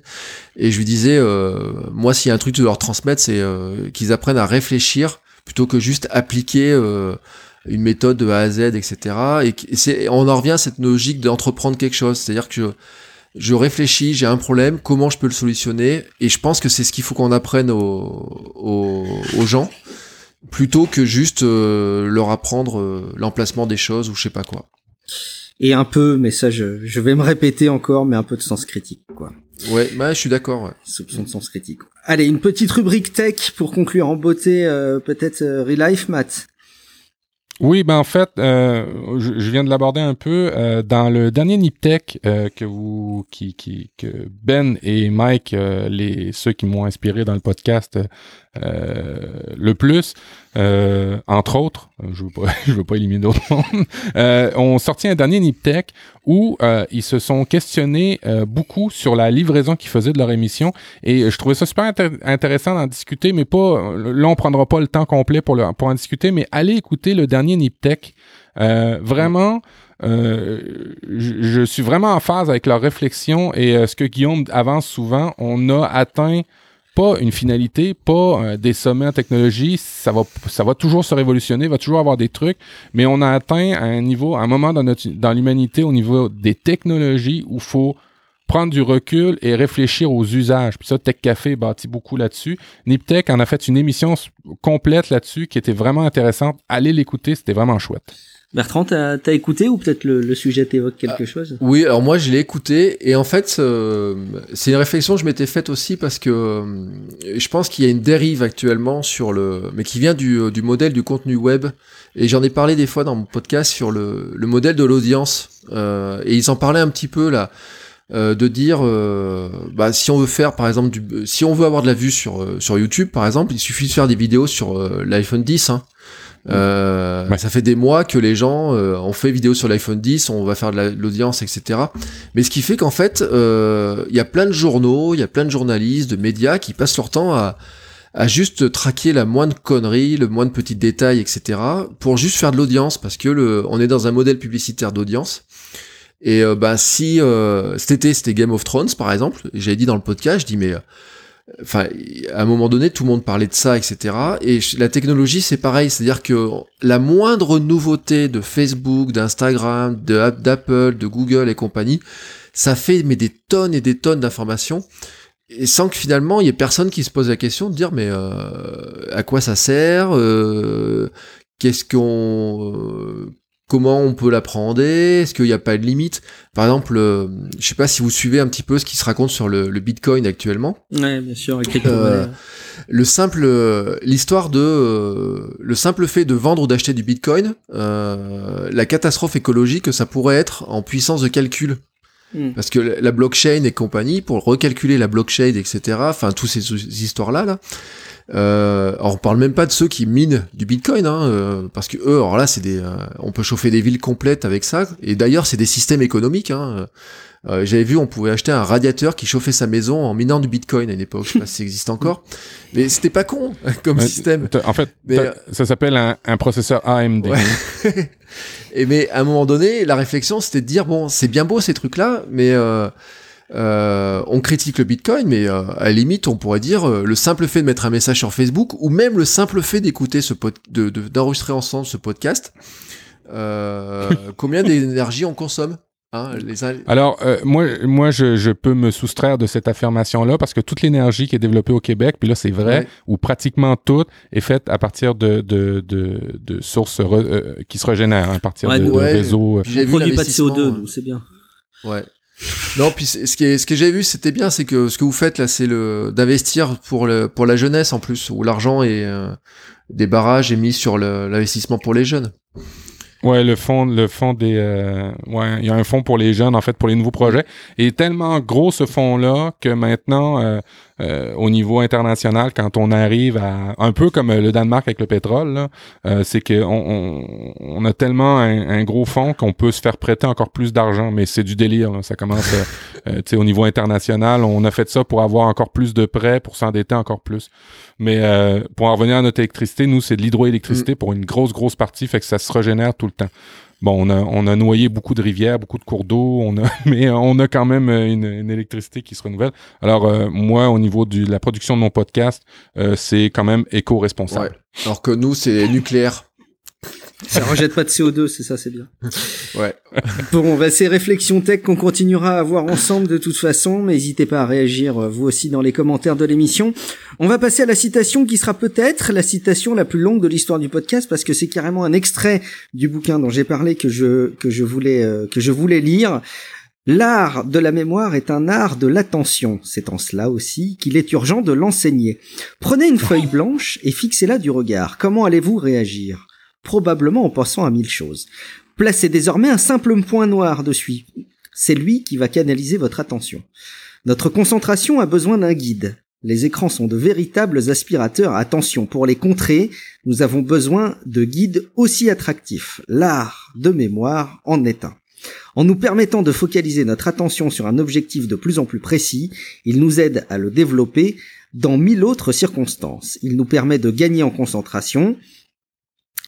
S3: Et je lui disais, euh, moi, s'il y a un truc de leur transmettre, c'est euh, qu'ils apprennent à réfléchir plutôt que juste appliquer une méthode de A à Z, etc. Et, c'est, on en revient à cette logique d'entreprendre quelque chose. C'est-à-dire que je réfléchis, j'ai un problème, comment je peux le solutionner? Et je pense que c'est ce qu'il faut qu'on apprenne aux, aux, aux gens plutôt que juste euh, leur apprendre euh, l'emplacement des choses ou je sais pas quoi.
S1: Et un peu, mais ça je, je vais me répéter encore, mais un peu de sens critique, quoi.
S3: Ouais, bah je suis d'accord. Ouais.
S1: Soupçon de sens critique. Allez, une petite rubrique tech pour conclure en beauté, euh, peut-être euh, Real Life, Matt.
S2: Oui, ben en fait, euh, je, je, viens de l'aborder un peu euh, dans le dernier Niptech euh, que vous, qui, qui, que Ben et Mike, les ceux qui m'ont inspiré dans le podcast le plus. Euh, entre autres, je veux veux pas éliminer d'autres mondes, euh, ont sorti un dernier Niptech où euh, ils se sont questionnés euh, beaucoup sur la livraison qu'ils faisaient de leur émission et je trouvais ça super intéressant d'en discuter, mais pas là on prendra pas le temps complet pour en discuter, mais allez écouter le dernier Niptech Euh, vraiment, euh, je, suis vraiment en phase avec leur réflexion et euh, ce que Guillaume avance souvent. On a atteint pas une finalité, pas euh, des sommets en technologie, ça va, ça va toujours se révolutionner, va toujours avoir des trucs, mais on a atteint un niveau, un moment dans, notre, dans l'humanité au niveau des technologies où faut prendre du recul et réfléchir aux usages. Puis ça, Tech Café bâtit beaucoup là-dessus. Niptech en a fait une émission complète là-dessus qui était vraiment intéressante. Allez l'écouter, c'était vraiment chouette.
S1: Bertrand, t'as as écouté ou peut-être le, le, sujet t'évoque quelque ah, chose?
S3: Oui, alors moi je l'ai écouté et en fait euh, c'est une réflexion que je m'étais faite aussi parce que euh, je pense qu'il y a une dérive actuellement sur le, mais qui vient du, du modèle du contenu web et j'en ai parlé des fois dans mon podcast sur le, le modèle de l'audience euh, et ils en parlaient un petit peu là. Euh, de dire euh, bah, si on veut faire par exemple du, si on veut avoir de la vue sur sur YouTube par exemple il suffit de faire des vidéos sur l'iPhone 10 hein. Euh, Ça fait des mois que les gens euh, ont fait vidéo sur l'iPhone 10, on va faire de l'audience, etc. Mais ce qui fait qu'en fait, euh, il y a plein de journaux, il y a plein de journalistes, de médias qui passent leur temps à, à juste traquer la moindre connerie, le moindre petit détail, etc. pour juste faire de l'audience, parce que le, on est dans un modèle publicitaire d'audience. Et euh, bah si euh, cet été c'était Game of Thrones par exemple, j'avais dit dans le podcast, je dis mais enfin, à un moment donné, tout le monde parlait de ça, etc. Et la technologie, c'est pareil, c'est-à-dire que la moindre nouveauté de Facebook, d'Instagram, d'Apple, de Google et compagnie, ça fait mais des tonnes et des tonnes d'informations. Et sans que finalement il y ait personne qui se pose la question de dire mais euh, à quoi ça sert euh, Qu'est-ce qu'on euh, comment on peut l'appréhender Est-ce qu'il n'y a pas de limite? Par exemple, euh, je sais pas si vous suivez un petit peu ce qui se raconte sur le, Bitcoin actuellement.
S1: Ouais, bien sûr, avec euh,
S3: le simple, euh, l'histoire de le simple fait de vendre ou d'acheter du Bitcoin, la catastrophe écologique que ça pourrait être en puissance de calcul. Hmm. Parce que la blockchain et compagnie, pour recalculer la blockchain, etc., enfin, toutes ces histoires-là, là, euh, on parle même pas de ceux qui minent du Bitcoin, hein, euh, parce que eux, alors là, c'est des, euh, on peut chauffer des villes complètes avec ça. Et d'ailleurs, c'est des systèmes économiques. Hein. Euh, J'avais vu, on pouvait acheter un radiateur qui chauffait sa maison en minant du Bitcoin à une époque. Je sais pas si ça existe encore, mais c'était pas con comme système.
S2: En fait, ça s'appelle un, un, processeur AMD.
S3: Et mais à un moment donné, la réflexion, c'était de dire bon, c'est bien beau ces trucs-là, mais euh, on critique le Bitcoin, mais euh, à la limite, on pourrait dire euh, le simple fait de mettre un message sur Facebook, ou même le simple fait d'écouter ce pod d'enregistrer ensemble ce podcast, combien d'énergie on consomme? Hein, les...
S2: Alors, moi, moi je, peux me soustraire de cette affirmation-là parce que toute l'énergie qui est développée au Québec, puis là c'est vrai, ou pratiquement toute, est faite à partir de, de, de, sources qui se régénèrent, hein, à partir de, réseaux.
S1: J'ai produit pas de CO2, c'est bien.
S3: Ouais. Non, puis ce qui est, ce que j'ai vu, c'était bien, c'est que ce que vous faites là, c'est le d'investir pour le pour la jeunesse en plus, où l'argent est euh, des barrages est mis sur l'investissement pour les jeunes.
S2: Ouais, le fond, le fond des, euh, ouais, il y a un fonds pour les jeunes en fait pour les nouveaux projets. Et tellement gros ce fonds là que maintenant, euh, euh, au niveau international, quand on arrive à un peu comme le Danemark avec le pétrole, euh, c'est que on, on, a tellement un, gros fonds qu'on peut se faire prêter encore plus d'argent, mais c'est du délire. Ça commence, euh, tu sais, au niveau international, on a fait ça pour avoir encore plus de prêts, pour s'endetter encore plus. Mais pour en revenir à notre électricité, nous c'est de l'hydroélectricité mm. pour une grosse grosse partie, fait que ça se régénère tout le temps. Bon, on a, on a noyé beaucoup de rivières, beaucoup de cours d'eau, on a, mais on a quand même euh, une, une électricité qui se renouvelle. Alors, euh, moi, au niveau de la production de mon podcast, euh, c'est quand même éco-responsable.
S3: Alors que nous, c'est nucléaire.
S1: Ça rejette pas de CO2, c'est ça, c'est bien.
S3: ouais.
S1: Bon, bah, ces réflexions tech qu'on continuera à avoir ensemble de toute façon. N'hésitez pas à réagir, euh, vous aussi, dans les commentaires de l'émission. On va passer à la citation qui sera peut-être la citation la plus longue de l'histoire du podcast parce que c'est carrément un extrait du bouquin dont j'ai parlé que je, que je voulais, euh, que je voulais lire. L'art de la mémoire est un art de l'attention. C'est en cela aussi qu'il est urgent de l'enseigner. Prenez une feuille blanche et fixez-la du regard. Comment allez-vous réagir? Probablement en pensant à mille choses. Placez désormais un simple point noir dessus. C'est lui qui va canaliser votre attention. Notre concentration a besoin d'un guide. Les écrans sont de véritables aspirateurs. Attention, pour les contrer, nous avons besoin de guides aussi attractifs. L'art de mémoire en est un. En nous permettant de focaliser notre attention sur un objectif de plus en plus précis, il nous aide à le développer dans mille autres circonstances. Il nous permet de gagner en concentration,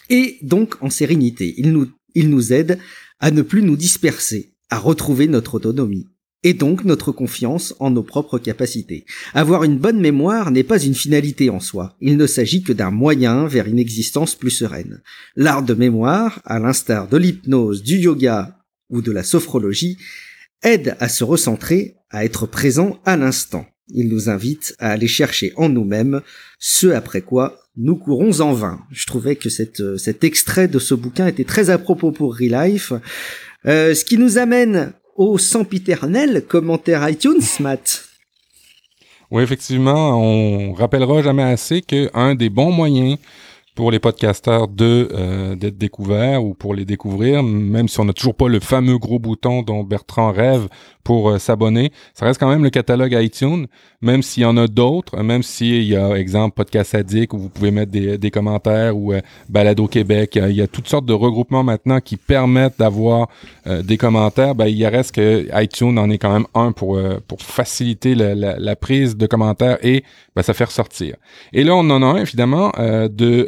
S1: et donc en sérénité. Il nous aide à ne plus nous disperser, à retrouver notre autonomie et donc notre confiance en nos propres capacités. Avoir une bonne mémoire n'est pas une finalité en soi, il ne s'agit que d'un moyen vers une existence plus sereine. L'art de mémoire, à l'instar de l'hypnose, du yoga ou de la sophrologie, aide à se recentrer, à être présent à l'instant. Il nous invite à aller chercher en nous-mêmes ce après quoi nous courons en vain. Je trouvais que cette, cet extrait de ce bouquin était très à propos pour Relife. Euh, ce qui nous amène au sempiternel commentaire iTunes, Matt.
S2: Oui, effectivement, on rappellera jamais assez qu'un des bons moyens pour les podcasteurs de euh, d'être découverts ou pour les découvrir, même si on n'a toujours pas le fameux gros bouton dont Bertrand rêve pour euh, s'abonner. Ça reste quand même le catalogue iTunes, même s'il y en a d'autres, même s'il y a, exemple, Podcast Addict où vous pouvez mettre des, des commentaires ou euh, Balado Québec. Il y, a, toutes sortes de regroupements maintenant qui permettent d'avoir euh, des commentaires. Ben, il reste que iTunes en est quand même un pour, pour faciliter la, la, la, prise de commentaires et ben, ça fait ressortir. Et là, on en a un, évidemment, de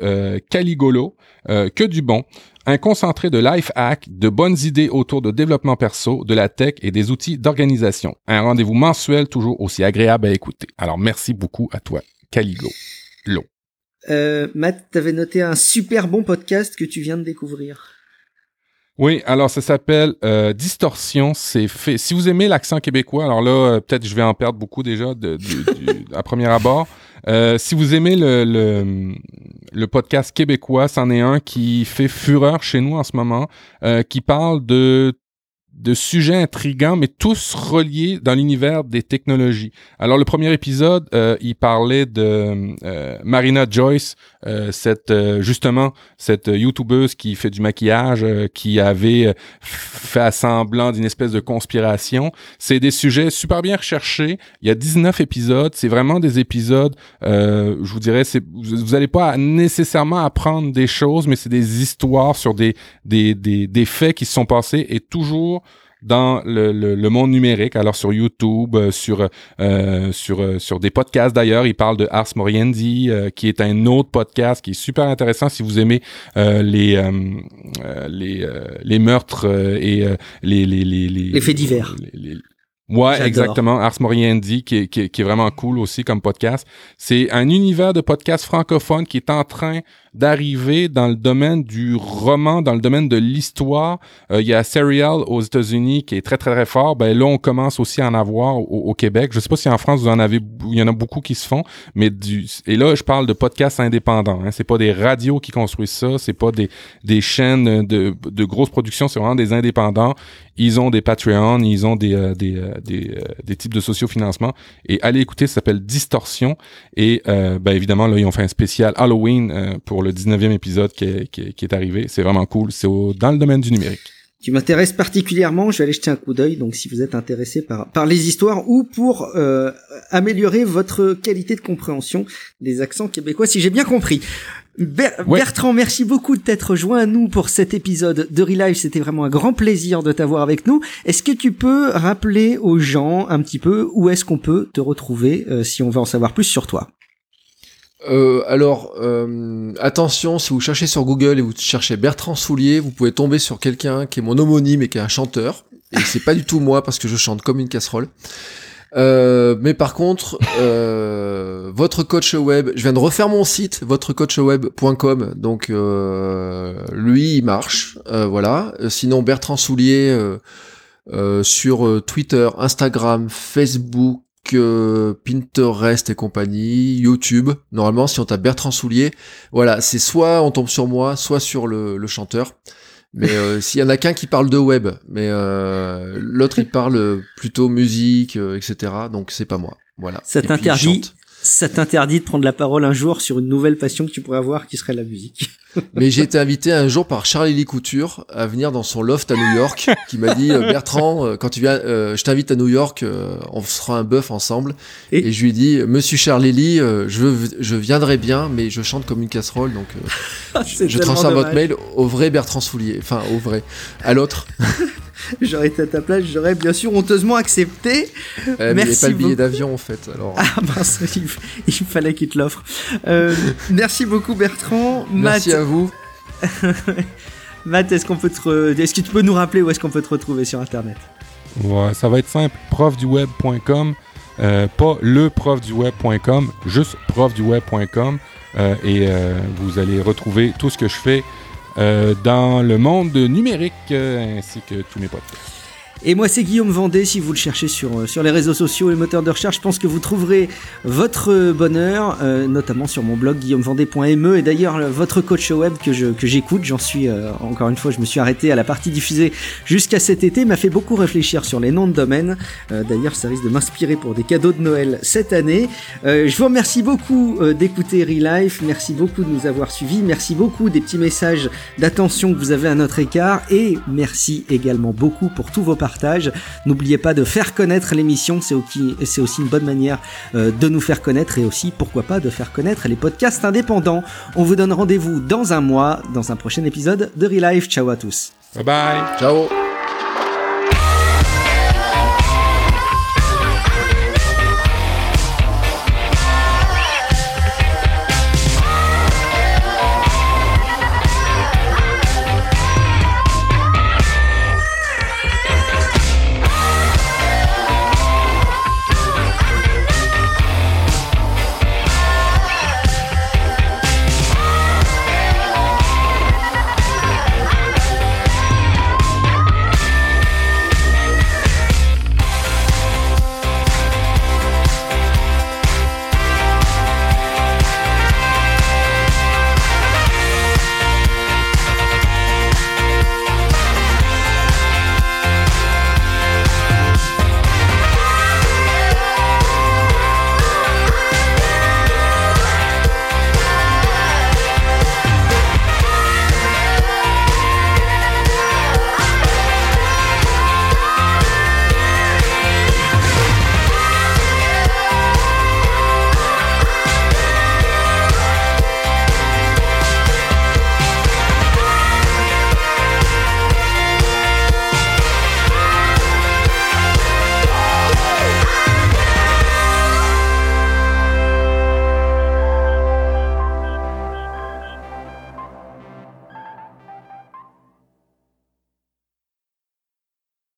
S2: Caligolo, que du bon un concentré de life hack, de bonnes idées autour de développement perso, de la tech et des outils d'organisation. Un rendez-vous mensuel toujours aussi agréable à écouter. Alors merci beaucoup à toi, Caligo. Lo.
S1: Euh, Matt, t'avais noté un super bon podcast que tu viens de découvrir.
S2: Oui, alors ça s'appelle euh, Distorsion. C'est fait. Si vous aimez l'accent québécois, alors là, euh, peut-être je vais en perdre beaucoup déjà de, à premier abord. Euh, si vous aimez le, podcast québécois, c'en est un qui fait fureur chez nous en ce moment, euh, qui parle de de sujets intrigants, mais tous reliés dans l'univers des technologies. Alors le premier épisode, euh, il parlait de euh, Marina Joyce, euh, cette justement cette youtubeuse qui fait du maquillage, qui avait fait semblant d'une espèce de conspiration. C'est des sujets super bien recherchés. Il y a 19 épisodes. C'est vraiment des épisodes. je vous dirais, c'est vous n'allez pas nécessairement apprendre des choses, mais c'est des histoires sur des des, des des faits qui se sont passés et toujours dans le, le, monde numérique, alors sur YouTube, euh, sur euh, sur euh, sur des podcasts d'ailleurs. Il parle de Ars Moriendi, qui est un autre podcast qui est super intéressant si vous aimez les les les meurtres et les les les
S1: les, faits divers.
S2: Ouais, exactement. Ars Moriendi, qui, qui, qui, est vraiment cool aussi comme podcast. C'est un univers de podcast francophone qui est en train d'arriver dans le domaine du roman, dans le domaine de l'histoire. Euh, il y a Serial aux États-Unis qui est très très très fort. Ben là, on commence aussi à en avoir au, Québec. Je sais pas si en France vous en avez, il y en a beaucoup qui se font, mais du et là, je parle de podcasts indépendants. Hein. C'est pas des radios qui construisent ça, c'est pas des des chaînes de de grosses productions, c'est vraiment des indépendants. Ils ont des Patreon, ils ont des euh, des euh, des, des, types de sociofinancement. Et allez écouter, ça s'appelle Distorsion. Et ben évidemment là, ils ont fait un spécial Halloween pour le 19e épisode qui est, qui est, arrivé. C'est vraiment cool. C'est dans le domaine du numérique
S1: qui m'intéresse particulièrement. Je vais aller jeter un coup d'œil. Donc, si vous êtes intéressé par par les histoires ou pour euh, améliorer votre qualité de compréhension des accents québécois, si j'ai bien compris. Bertrand, merci beaucoup de t'être joint à nous pour cet épisode de Relive. C'était vraiment un grand plaisir de t'avoir avec nous. Est-ce que tu peux rappeler aux gens un petit peu où est-ce qu'on peut te retrouver euh, si on veut en savoir plus sur toi?
S3: Euh, alors, euh, attention, si vous cherchez sur Google et vous cherchez Bertrand Soulier, vous pouvez tomber sur quelqu'un qui est mon homonyme et qui est un chanteur. Et c'est pas du tout moi parce que je chante comme une casserole. Euh, mais par contre, votre coach web, je viens de refaire mon site, votrecoachweb.com. Donc lui, il marche, voilà. Sinon, Bertrand Soulier sur Twitter, Instagram, Facebook, Pinterest et compagnie, YouTube. Normalement, si on tape Bertrand Soulier, voilà, c'est soit on tombe sur moi, soit sur le, chanteur. Mais euh, s'il y en a qu'un qui parle de web, mais euh, l'autre il parle plutôt musique, euh, etc. Donc c'est pas moi. Voilà.
S1: Ça t'interdit ça t'interdit de prendre la parole un jour sur une nouvelle passion que tu pourrais avoir qui serait la musique.
S3: Mais j'ai été invité un jour par Charlie Lee Couture à venir dans son loft à New York, qui m'a dit euh, Bertrand, euh, quand tu viens, euh, je t'invite à New York, on fera un bœuf ensemble. Et, je lui ai dit Monsieur Charlie Lee, je je viendrai bien, mais je chante comme une casserole, donc je, je transfère votre mail au vrai Bertrand Soulier, enfin au vrai, à l'autre.
S1: j'aurais été à ta place, j'aurais bien sûr honteusement accepté.
S3: Euh, merci. Mais pas le billet d'avion en fait. Alors.
S1: Ah mince, il, fallait qu'il te l'offre. Euh, merci beaucoup Bertrand.
S3: Merci à vous.
S1: Matt, est-ce qu'on peut te, est-ce que tu peux nous rappeler où est-ce qu'on peut te retrouver sur Internet?
S2: Ouais, ça va être simple, profduweb.com, euh, pas le profduweb.com, juste profduweb.com, euh, et euh, vous allez retrouver tout ce que je fais euh, dans le monde numérique euh, ainsi que tous mes podcasts.
S1: Et moi, c'est Guillaume Vendée. Si vous le cherchez sur, euh, sur les réseaux sociaux, les moteurs de recherche, je pense que vous trouverez votre bonheur, euh, notamment sur mon blog guillaumevendée.me. Et d'ailleurs, le- votre coach web que je que j'écoute, j'en suis euh, encore une fois, je me suis arrêté à la partie diffusée jusqu'à cet été, m'a fait beaucoup réfléchir sur les noms de domaine. Euh, d'ailleurs, ça risque de m'inspirer pour des cadeaux de Noël cette année. Euh, je vous remercie beaucoup euh, d'écouter Relife. Merci beaucoup de nous avoir suivis. Merci beaucoup des petits messages d'attention que vous avez à notre écart et merci également beaucoup pour tous vos N'oubliez pas de faire connaître l'émission, c'est aussi, c'est aussi une bonne manière euh, de nous faire connaître et aussi, pourquoi pas, de faire connaître les podcasts indépendants. On vous donne rendez-vous dans un mois, dans un prochain épisode de Relife. Ciao à tous.
S2: Bye bye!
S3: Ciao